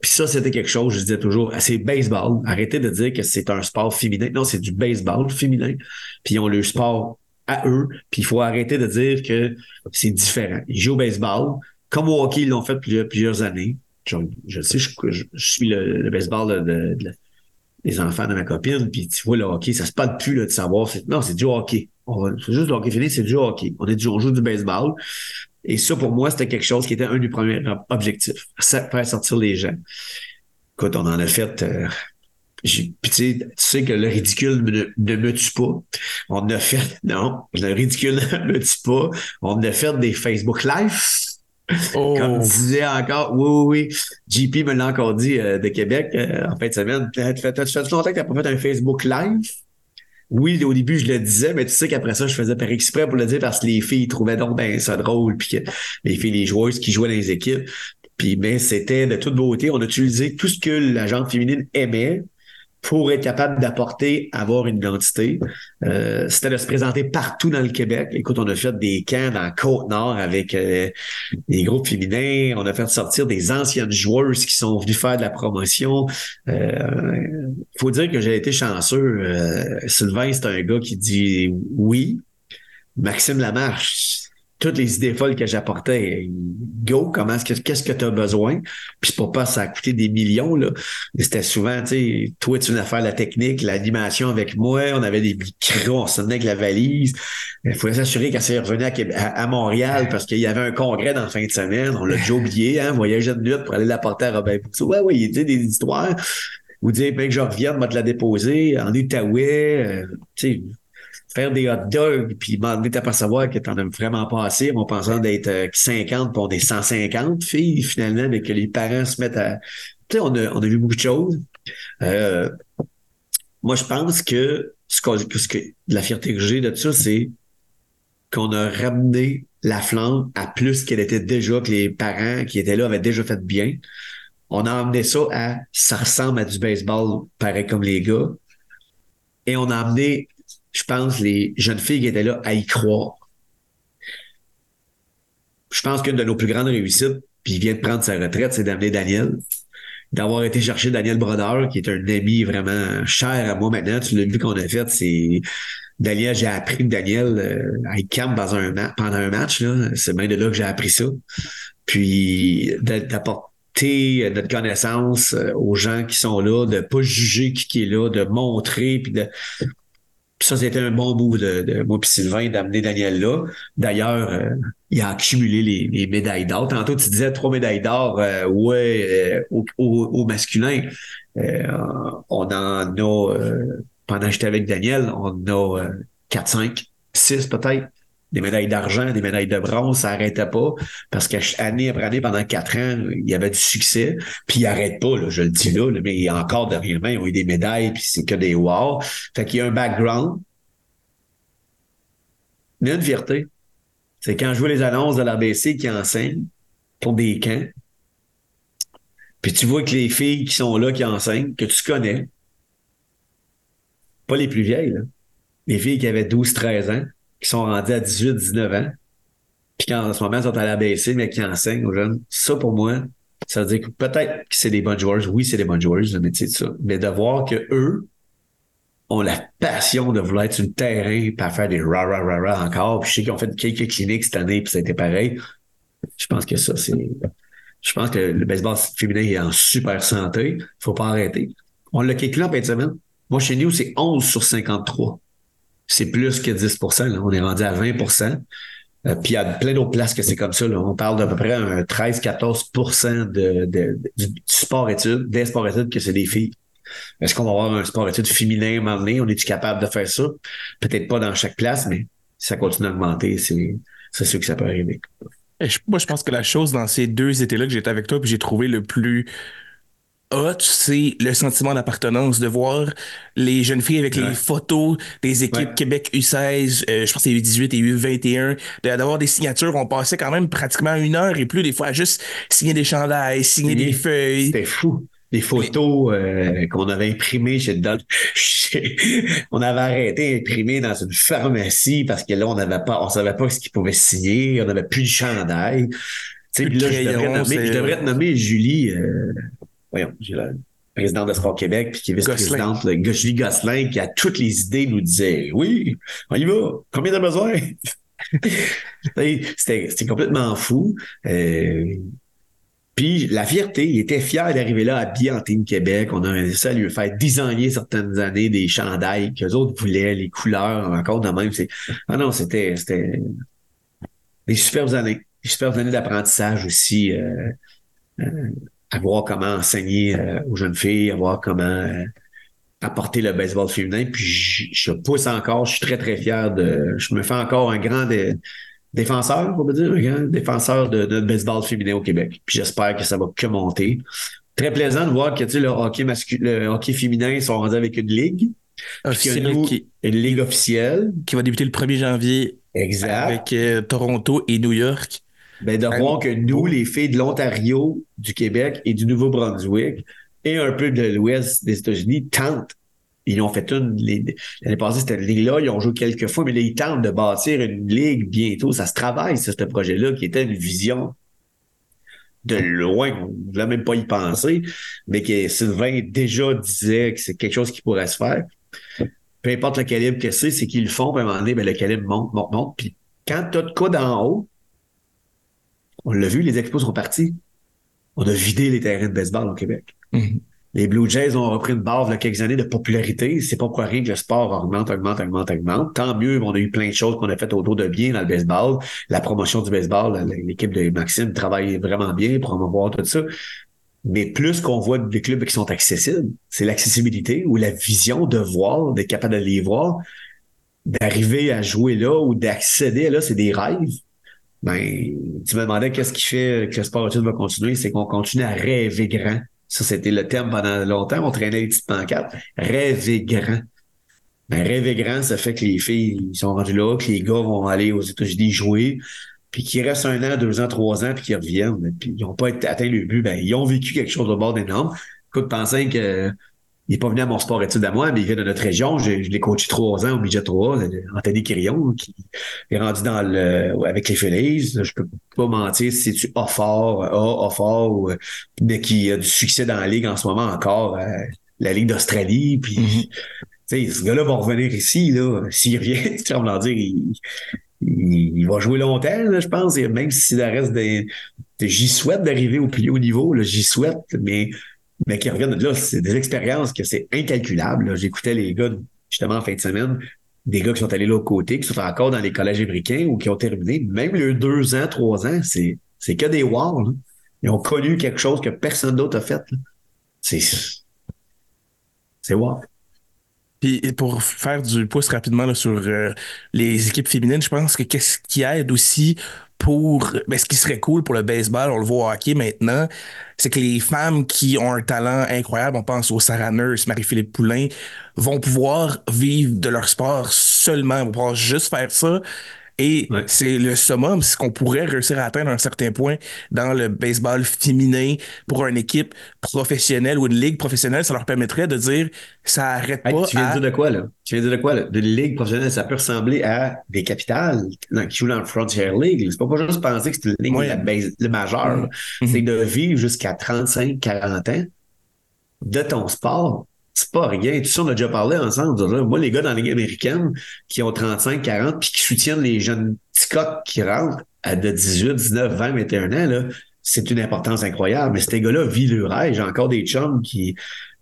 Puis ça, c'était quelque chose, je disais toujours, ah, c'est baseball. Arrêtez de dire que c'est un sport féminin. Non, c'est du baseball féminin. Puis ils ont le sport à eux. Puis il faut arrêter de dire que c'est différent. Ils jouent au baseball. Comme au hockey, ils l'ont fait plusieurs, plusieurs années. Je, sais, je, suis le, baseball de, de, les enfants de ma copine, puis tu vois le hockey, ça se parle plus là, de savoir. Non, c'est du hockey. C'est juste le hockey fini, c'est du hockey. On est du, on joue du baseball. Et ça, pour moi, c'était quelque chose qui était un des premiers objectifs. Faire sortir les gens. Écoute, on en a fait. Euh, tu sais, que le ridicule ne, me tue pas. On a fait, non, le ridicule ne me tue pas. On a fait des Facebook Live Oh. Comme disait encore, oui, oui, oui. JP me l'a encore dit euh, de Québec euh, en fin de semaine. Tu fait, fait longtemps que tu n'as pas fait un Facebook Live? Oui, au début, je le disais, mais tu sais qu'après ça, je faisais par exprès pour le dire parce que les filles trouvaient donc ben ça drôle, puis que les filles, les joueuses qui jouaient dans les équipes. Puis ben, c'était de toute beauté. On a utilisé tout ce que la gente féminine aimait pour être capable d'apporter, avoir une identité. Euh, c'était de se présenter partout dans le Québec. Écoute, on a fait des camps dans Côte-Nord avec euh, des groupes féminins. On a fait sortir des anciennes joueuses qui sont venues faire de la promotion. Il euh, faut dire que j'ai été chanceux. Euh, Sylvain, c'est un gars qui dit oui. Maxime Lamarche, toutes les idées folles que j'apportais. Go, comment est-ce que qu'est-ce que tu as besoin? Puis pour pas ça a coûté des millions, là. C'était souvent, tu sais, toi, tu venais faire la technique, l'animation avec moi, on avait des micros, on se tenait avec la valise. Il fallait s'assurer qu'elle s'est revenue à, Montréal parce qu'il y avait un congrès dans la fin de semaine. On l'a déjà oublié, hein, voyager de nuit pour aller l'apporter à Robin Ouais, ouais, il dit des histoires. Ou dire, ben, que je revienne, moi te la déposer en Outaouais. Euh, tu sais, faire des hot dogs, puis demander à savoir que t'en as vraiment pas assez, en pensant d'être 50, euh, puis on est 150 filles, finalement, mais que les parents se mettent à... Tu sais, on a, on a vu beaucoup de choses. Euh, moi, je pense que ce, la fierté que j'ai de ça, c'est qu'on a ramené la flamme à plus qu'elle était déjà, que les parents qui étaient là avaient déjà fait bien. On a amené ça à ça ressemble à du baseball, pareil comme les gars. Et on a amené je pense, les jeunes filles qui étaient là à y croire. Je pense qu'une de nos plus grandes réussites, puis il vient de prendre sa retraite, c'est d'amener Daniel. D'avoir été chercher Daniel Brodeur, qui est un ami vraiment cher à moi maintenant. Tu l'as vu qu'on a fait, c'est Daniel, j'ai appris Daniel euh, à camp dans un pendant un match. C'est bien de là que j'ai appris ça. Puis d'apporter notre connaissance euh, aux gens qui sont là, de pas juger qui est là, de montrer, puis de ça, c'était un bon bout de, de moi et Sylvain d'amener Daniel là. D'ailleurs, euh, il a accumulé les, médailles d'or. Tantôt, tu disais trois médailles d'or, euh, ouais, euh, au, masculin. on en a, pendant que j'étais avec Daniel, on en a 4, 5, 6 peut-être. Des médailles d'argent, des médailles de bronze, ça n'arrêtait pas. Parce qu'année après année, pendant quatre ans, il y avait du succès. Puis il n'arrête pas, là, je le dis là, mais encore derrière ils ont eu des médailles, puis c'est que des wow. Fait qu'il y a un background. A une fierté. C'est quand je vois les annonces de l'ABC qui enseignent pour des camps, puis tu vois que les filles qui sont là, qui enseignent, que tu connais, pas les plus vieilles, les filles qui avaient 12-13 ans, qui sont rendues à 18-19 ans, puis qui en ce moment sont à l'ABC, mais qui enseignent aux jeunes, ça pour moi, ça veut dire que peut-être que c'est des bonnes joueurs. Oui, c'est des bonnes joueurs, le métier de ça. Mais de voir que eux ont la passion de vouloir être sur le terrain pas faire des ra ra ra ra encore. Puis je sais qu'ils ont fait quelques cliniques cette année, puis ça a été pareil. Je pense que ça, c'est. Je pense que le baseball féminin est en super santé. Faut pas arrêter. On l'a calculé en fin de semaine. Moi, chez nous, c'est 11 sur 53. C'est plus que 10 là. On est rendu à 20% euh, puis il y a plein d'autres places que c'est comme ça. On parle d'à peu près un 13-14 de, de, du sport-études, des sports-études que c'est des filles. Est-ce qu'on va avoir un sport-études féminin à un moment donné? On est-tu capable de faire ça? Peut-être pas dans chaque place, mais si ça continue à augmenter, c'est, c'est sûr que ça peut arriver. moi, je pense que la chose dans ces deux étés-là que j'étais avec toi, puis j'ai trouvé le plus hot, c'est le sentiment d'appartenance, de voir les jeunes filles avec les photos des équipes Québec U16, euh, je pense que c'est U18 et U21, d'avoir des signatures. On passait quand même pratiquement une heure et plus des fois à juste signer des chandails, signer des feuilles. C'était fou. Des photos euh, qu'on avait imprimées chez on avait arrêté d'imprimer dans une pharmacie parce que là on n'avait pas on savait pas ce qu'ils pouvaient signer on n'avait plus de chandail tu sais là, je, devrais nommer, je devrais te nommer Julie euh, voyons, j'ai la présidente de Sport Québec, puis qui est vice-présidente, Julie Gosselin, qui a toutes les idées, nous disait Oui, on y va, combien t'as besoin? C'était complètement fou. Euh, puis la fierté, il était fier d'arriver là habillé en Team Québec. On a réussi à lui faire designer certaines années des chandails qu'eux autres voulaient, les couleurs, encore de même. Ah non, c'était des superbes années. Des superbes années d'apprentissage aussi. Euh, euh, à voir comment enseigner euh, aux jeunes filles, à voir comment euh, apporter le baseball féminin. Puis je, pousse encore, je suis très, très fier de. Je me fais encore un grand défenseur, on peut dire, un grand défenseur de, de baseball féminin au Québec. Puis j'espère que ça va que monter. Très plaisant de voir que tu sais, le hockey masculin, le hockey féminin, sont rendus avec une ligue. qui... Une ligue officielle. Qui va débuter le 1er janvier. Exact. Avec euh, Toronto et New York ben, de voir que nous, les filles de l'Ontario, du Québec et du Nouveau-Brunswick, et un peu de l'Ouest des États-Unis, tentent. Ils ont fait une. L'année passée, c'était une ligue-là, ils ont joué quelques fois, mais là, ils tentent de bâtir une ligue bientôt. Ça se travaille, ce projet-là, qui était une vision de loin, on ne voulait même pas y penser, mais que Sylvain déjà disait que c'est quelque chose qui pourrait se faire. Peu importe le calibre que c'est, c'est qu'ils le font, puis à un moment donné, ben, le calibre monte, monte, monte. Puis quand tu as de quoi d'en haut, on l'a vu, les expos sont partis. On a vidé les terrains de baseball au Québec. Mhm. Les Blue Jays ont repris une barre il y a quelques années de popularité. C'est pas pour rien que le sport augmente, augmente, augmente, augmente. Tant mieux, on a eu plein de choses qu'on a faites autour de bien dans le baseball. La promotion du baseball, l'équipe de Maxime travaille vraiment bien pour promouvoir tout ça. Mais plus qu'on voit des clubs qui sont accessibles, c'est l'accessibilité ou la vision de voir, d'être capable de les voir, d'arriver à jouer là ou d'accéder là, c'est des rêves ben, tu me demandais qu'est-ce qui fait que le sport études va continuer, c'est qu'on continue à rêver grand. Ça, c'était le terme pendant longtemps. On traînait les petites pancartes. Rêver grand. Ben, rêver grand, ça fait que les filles sont rendus là, que les gars vont aller aux États-Unis jouer, puis qu'ils restent un an, deux ans, trois ans, puis qu'ils reviennent, puis ils n'ont pas atteint le but. Ben, ils ont vécu quelque chose de bord d'énorme. Écoute, pensez que il n'est pas venu à mon sport études à moi, mais il vient de notre région. Je, l'ai coaché trois ans au midget 3, Anthony Quirion, qui est rendu dans le, avec les Phillies. Je peux pas mentir si c'est-tu A fort, A, A fort, mais qui a du succès dans la ligue en ce moment encore, euh, la Ligue d'Australie. Puis, mm-hmm. ce gars-là va revenir ici, là. S'il revient, tu vas dire, il, il, va jouer longtemps, je pense. même si ça reste des. J'y souhaite d'arriver au plus haut niveau, j'y souhaite, mais mais qui reviennent de là, c'est des expériences que c'est incalculable. J'écoutais les gars, justement, en fin de semaine, des gars qui sont allés l'autre côté, qui sont encore dans les collèges américains ou qui ont terminé, même les deux ans, trois ans, c'est, c'est que des wow. Ils ont connu quelque chose que personne d'autre a fait. C'est, c'est wow. Puis pour faire du pouce rapidement sur euh, les équipes féminines, je pense que qu'est-ce qui aide aussi pour ben, ce qui serait cool pour le baseball, on le voit au hockey maintenant, c'est que les femmes qui ont un talent incroyable, on pense aux Sarah Nurse, Marie-Philippe Poulain, vont pouvoir vivre de leur sport seulement, vont pouvoir juste faire ça Et Ouais. c'est le summum, ce qu'on pourrait réussir à atteindre à un certain point dans le baseball féminin pour une équipe professionnelle ou une ligue professionnelle, ça leur permettrait de dire ça arrête Hey, pas tu viens à... de dire de quoi, là? Tu viens de dire de quoi, là? De ligue professionnelle, ça peut ressembler à des capitales dans- qui jouent dans le Frontier League. C'est pas pas juste penser que c'est une ligue Ouais. la base, le majeur. Mhm. C'est de vivre jusqu'à 35, 40 ans de ton sport. C'est pas rien. Tout ça, on a déjà parlé ensemble. Moi, les gars dans la Ligue américaine qui ont 35, 40 puis qui soutiennent les jeunes petits coqs qui rentrent à de 18, 19, 20, 21 ans, là, c'est une importance incroyable. Mais ces gars-là vivent le rêve. J'ai encore des chums qui,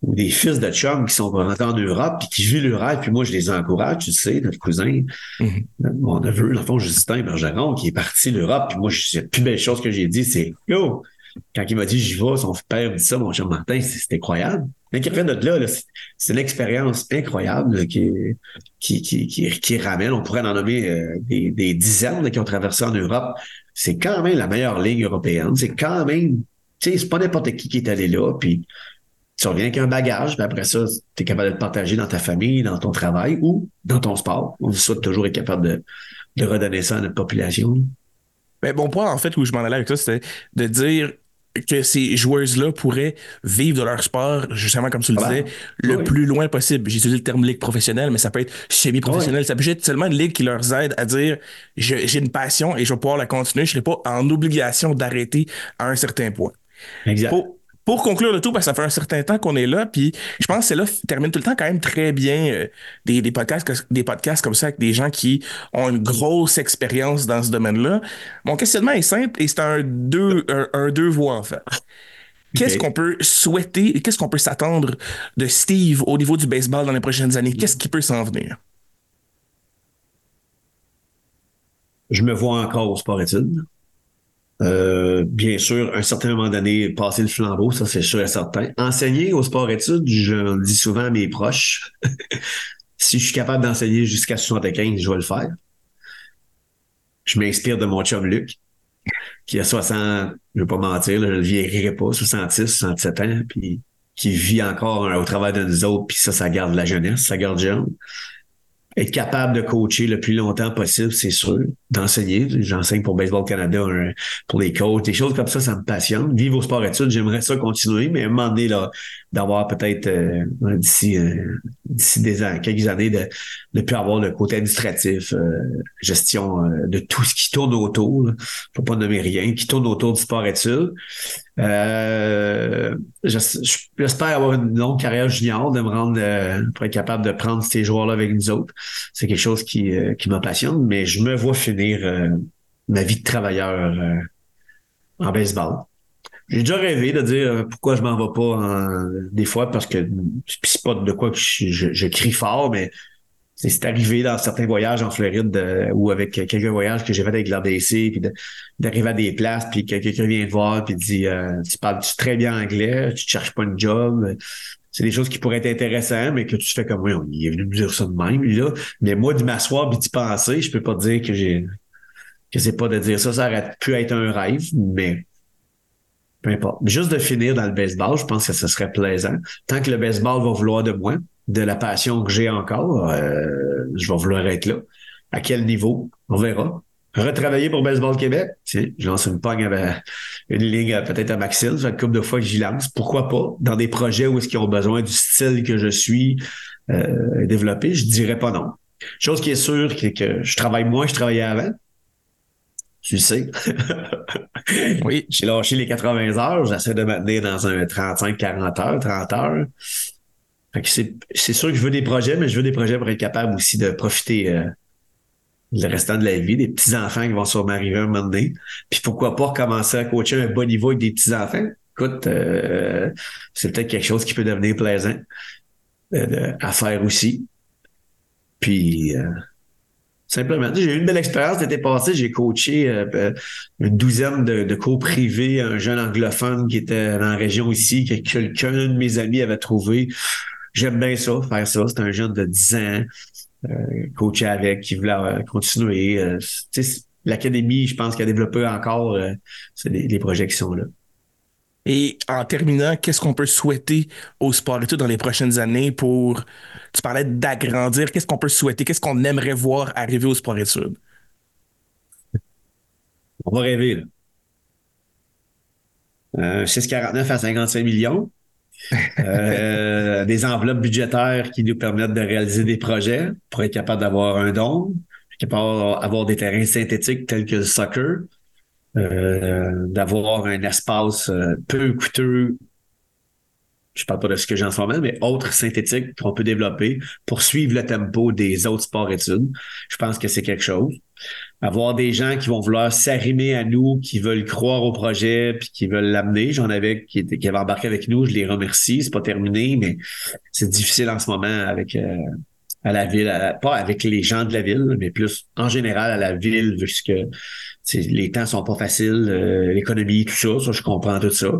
ou des fils de chums qui sont rentrés en Europe puis qui vivent le rêve. Puis moi, je les encourage, tu sais, notre cousin, Mhm. mon neveu, dans le fond, Justin Bergeron, qui est parti l'Europe. Puis moi, je- la plus belle chose que j'ai dit, c'est Yo! Quand il m'a dit j'y vais, son père dit ça, mon cher Martin, c'est incroyable. Mais qui fait de là, là, c'est- une expérience incroyable qui, qui, qui, ramène. On pourrait en nommer euh, des, dizaines qui ont traversé en Europe. C'est quand même la meilleure ligue européenne. C'est quand même, tu sais, c'est pas n'importe qui qui est allé là. Puis tu reviens avec un bagage, puis après ça, tu es capable de le partager dans ta famille, dans ton travail ou dans ton sport. On souhaite toujours être capable de redonner ça à notre population. Ben, bon point, en fait, où je m'en allais avec ça, c'était de dire que ces joueuses-là pourraient vivre de leur sport, justement, comme tu le disais, le Oui. plus loin possible. J'ai utilisé le terme ligue professionnelle, mais ça peut être semi-professionnel. Ça peut être seulement une ligue qui leur aide à dire j'ai une passion et je vais pouvoir la continuer. Je ne serai pas en obligation d'arrêter à un certain point. Exact. Pour, pour conclure le tout, parce que ça fait un certain temps qu'on est là, puis je pense que c'est là termine tout le temps quand même très bien euh, des, des podcasts que- des podcasts comme ça avec des gens qui ont une grosse expérience dans ce domaine-là. Mon questionnement est simple et c'est un deux un, un deux voies en fait. Qu'est-ce qu'on peut souhaiter et qu'est-ce qu'on peut s'attendre de Steve au niveau du baseball dans les prochaines années? Qu'est-ce qui peut s'en venir? Je me vois encore au sport-études. Euh, bien sûr, à un certain moment donné, passer le flambeau, ça c'est sûr et certain. Enseigner au sport-études, je le dis souvent à mes proches. si je suis capable d'enseigner jusqu'à 75, je vais le faire. Je m'inspire de mon chum Luc, qui a 60, je vais pas mentir, je ne le vieillirai pas, 66, 67 ans, puis qui vit encore euh, au travers de nous autres, puis ça, ça garde la jeunesse, ça garde jeune. Être capable de coacher le plus longtemps possible, c'est sûr. D'enseigner. J'enseigne pour Baseball Canada, pour les coachs, des choses comme ça, ça me passionne. Vivre au sport études, j'aimerais ça continuer, mais à un moment donné, là, d'avoir peut-être euh, d'ici euh, d'ici des ans, quelques années, de ne plus avoir le côté administratif, euh, gestion euh, de tout ce qui tourne autour. Là. Faut pas nommer rien, qui tourne autour du sport études. Euh, j'es- J'espère avoir une longue carrière junior, de me rendre euh, pour être capable de prendre ces joueurs-là avec nous autres. C'est quelque chose qui, euh, qui me passionne, mais je me vois finir euh, ma vie de travailleur en baseball. J'ai déjà rêvé de dire pourquoi je m'en vais pas des fois parce que c'est pas de quoi je crie fort, mais c'est arrivé dans certains voyages en Floride euh, ou avec quelques voyages que j'ai fait avec l'RDC, puis d'arriver à des places, puis que quelqu'un vient te voir, puis dit euh, Tu parles très bien anglais, tu te cherches pas une job. C'est des choses qui pourraient être intéressantes, mais que tu fais comme oui, il est venu me dire ça de même, là. Mais moi, de m'asseoir puis d'y penser, je peux pas te dire que j'ai que c'est pas de dire ça, ça aurait pu être un rêve, mais peu importe. Juste de finir dans le baseball, je pense que ce serait plaisant. Tant que le baseball va vouloir de moi, de la passion que j'ai encore, euh, je vais vouloir être là. À quel niveau? On verra. Retravailler pour Baseball Québec. Tiens, je lance une pogne avec une ligne peut-être à fait une couple de fois que j'y lance. Pourquoi pas? Dans des projets où est-ce qu'ils ont besoin du style que je suis euh, développé, je dirais pas non. Chose qui est sûre, c'est que je travaille moins que je travaillais avant. Tu le sais. Oui. J'ai lâché les 80 heures. J'essaie de maintenir dans un 35-40 heures, 30 heures. C'est, sûr que je veux des projets, mais je veux des projets pour être capable aussi de profiter euh, le restant de la vie, des petits-enfants qui vont sûrement arriver un moment donné. Puis pourquoi pas recommencer à coacher un bon niveau avec des petits-enfants? Écoute, euh, c'est peut-être quelque chose qui peut devenir plaisant euh, à faire aussi. Puis euh, simplement, j'ai eu une belle expérience l'été passé. J'ai coaché euh, une douzaine de, de cours privés, un jeune anglophone qui était dans la région ici, que quelqu'un de mes amis avait trouvé. J'aime bien ça, faire ça. C'est un jeune de 10 ans, euh, coaché avec, qui voulait euh, continuer. Euh, L'académie, je pense qu'elle a développé encore, c'est des, des projets qui sont là. Et en terminant, qu'est-ce qu'on peut souhaiter au sport et tout dans les prochaines années pour. Tu parlais d'agrandir. Qu'est-ce qu'on peut souhaiter? Qu'est-ce qu'on aimerait voir arriver au sport études? On va rêver, là. Euh, 6,49 à 55 millions. Euh, des enveloppes budgétaires qui nous permettent de réaliser des projets pour être capable d'avoir un don, capable d'avoir des terrains synthétiques tels que le soccer, euh, d'avoir un espace euh, peu coûteux je parle pas de ce que j'ai en ce moment, mais autres synthétiques qu'on peut développer pour suivre le tempo des autres sports-études. Je pense que c'est quelque chose. Avoir des gens qui vont vouloir s'arrimer à nous, qui veulent croire au projet, puis qui veulent l'amener. J'en avais qui, qui avaient embarqué avec nous, je les remercie. C'est pas terminé, mais c'est difficile en ce moment avec euh, à la ville, pas avec les gens de la ville, mais plus en général à la ville, puisque les temps sont pas faciles, euh, l'économie, tout ça, ça, je comprends tout ça.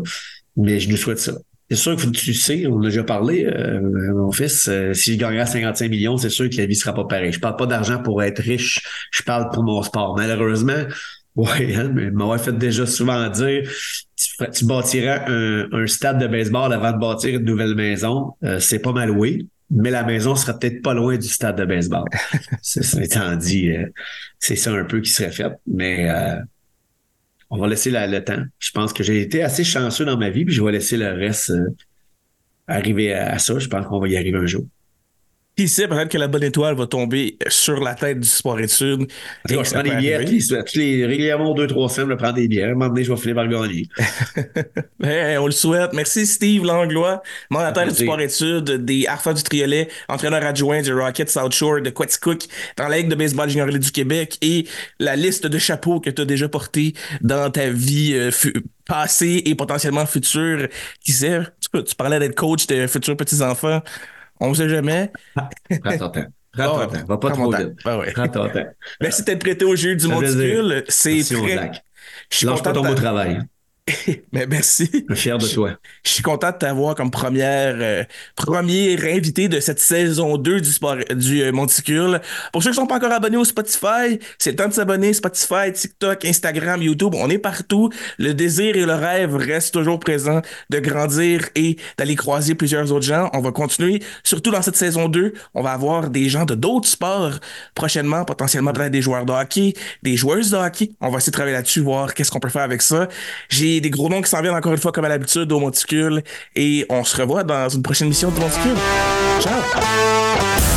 Mais je nous souhaite ça. C'est sûr que tu sais, on a déjà parlé, euh, mon fils, euh, si je gagnerais 55 millions, c'est sûr que la vie sera pas pareille. Je parle pas d'argent pour être riche, je parle pour mon sport. Malheureusement, ouais, hein, mais m'avait fait déjà souvent dire, tu, bâtirais un, stade de baseball avant de bâtir une nouvelle maison, euh, c'est pas mal loué, mais la maison sera peut-être pas loin du stade de baseball. c'est ça étant dit, c'est ça un peu qui serait fait, mais on va laisser le temps. Je pense que j'ai été assez chanceux dans ma vie, puis je vais laisser le reste euh, arriver à, ça. Je pense qu'on va y arriver un jour. Qui sait, peut-être que la bonne étoile va tomber sur la tête du sport-études. Je prends des bières tous les, régulièrement deux, trois semaines, je prends des bières. Donné, je vais finir par gagner. on le souhaite. Merci Steve Langlois, tête du sport-études, des Arfa du Triolet, entraîneur adjoint du Rocket South Shore de Quetzcook dans la Ligue de baseball junior du Québec et la liste de chapeaux que tu as déjà porté dans ta vie euh, passée et potentiellement future. Qui sait, tu, tu parlais d'être coach de futurs petits-enfants. On ne sait jamais. Prends ton temps. Prends ton temps. Va pas trop vite. Ben Prends ton temps. Merci d'être prêté au jeu du monticule. C'est très... Je suis Lâche pas ton beau travail. Mais merci. Je suis fier de toi. Je suis content de t'avoir comme première, euh, premier invité de cette saison 2 du sport, du euh, Monticule. Pour ceux qui ne sont pas encore abonnés au Spotify, c'est le temps de s'abonner. Spotify, TikTok, Instagram, YouTube, on est partout. Le désir et le rêve restent toujours présents de grandir et d'aller croiser plusieurs autres gens. On va continuer, surtout dans cette saison 2. On va avoir des gens de d'autres sports prochainement, potentiellement peut-être des joueurs de hockey, des joueuses de hockey. On va essayer de travailler là-dessus, voir qu'est-ce qu'on peut faire avec ça. J'ai des gros noms qui s'en viennent encore une fois comme à l'habitude au Monticule et on se revoit dans une prochaine mission de Monticule. Ciao!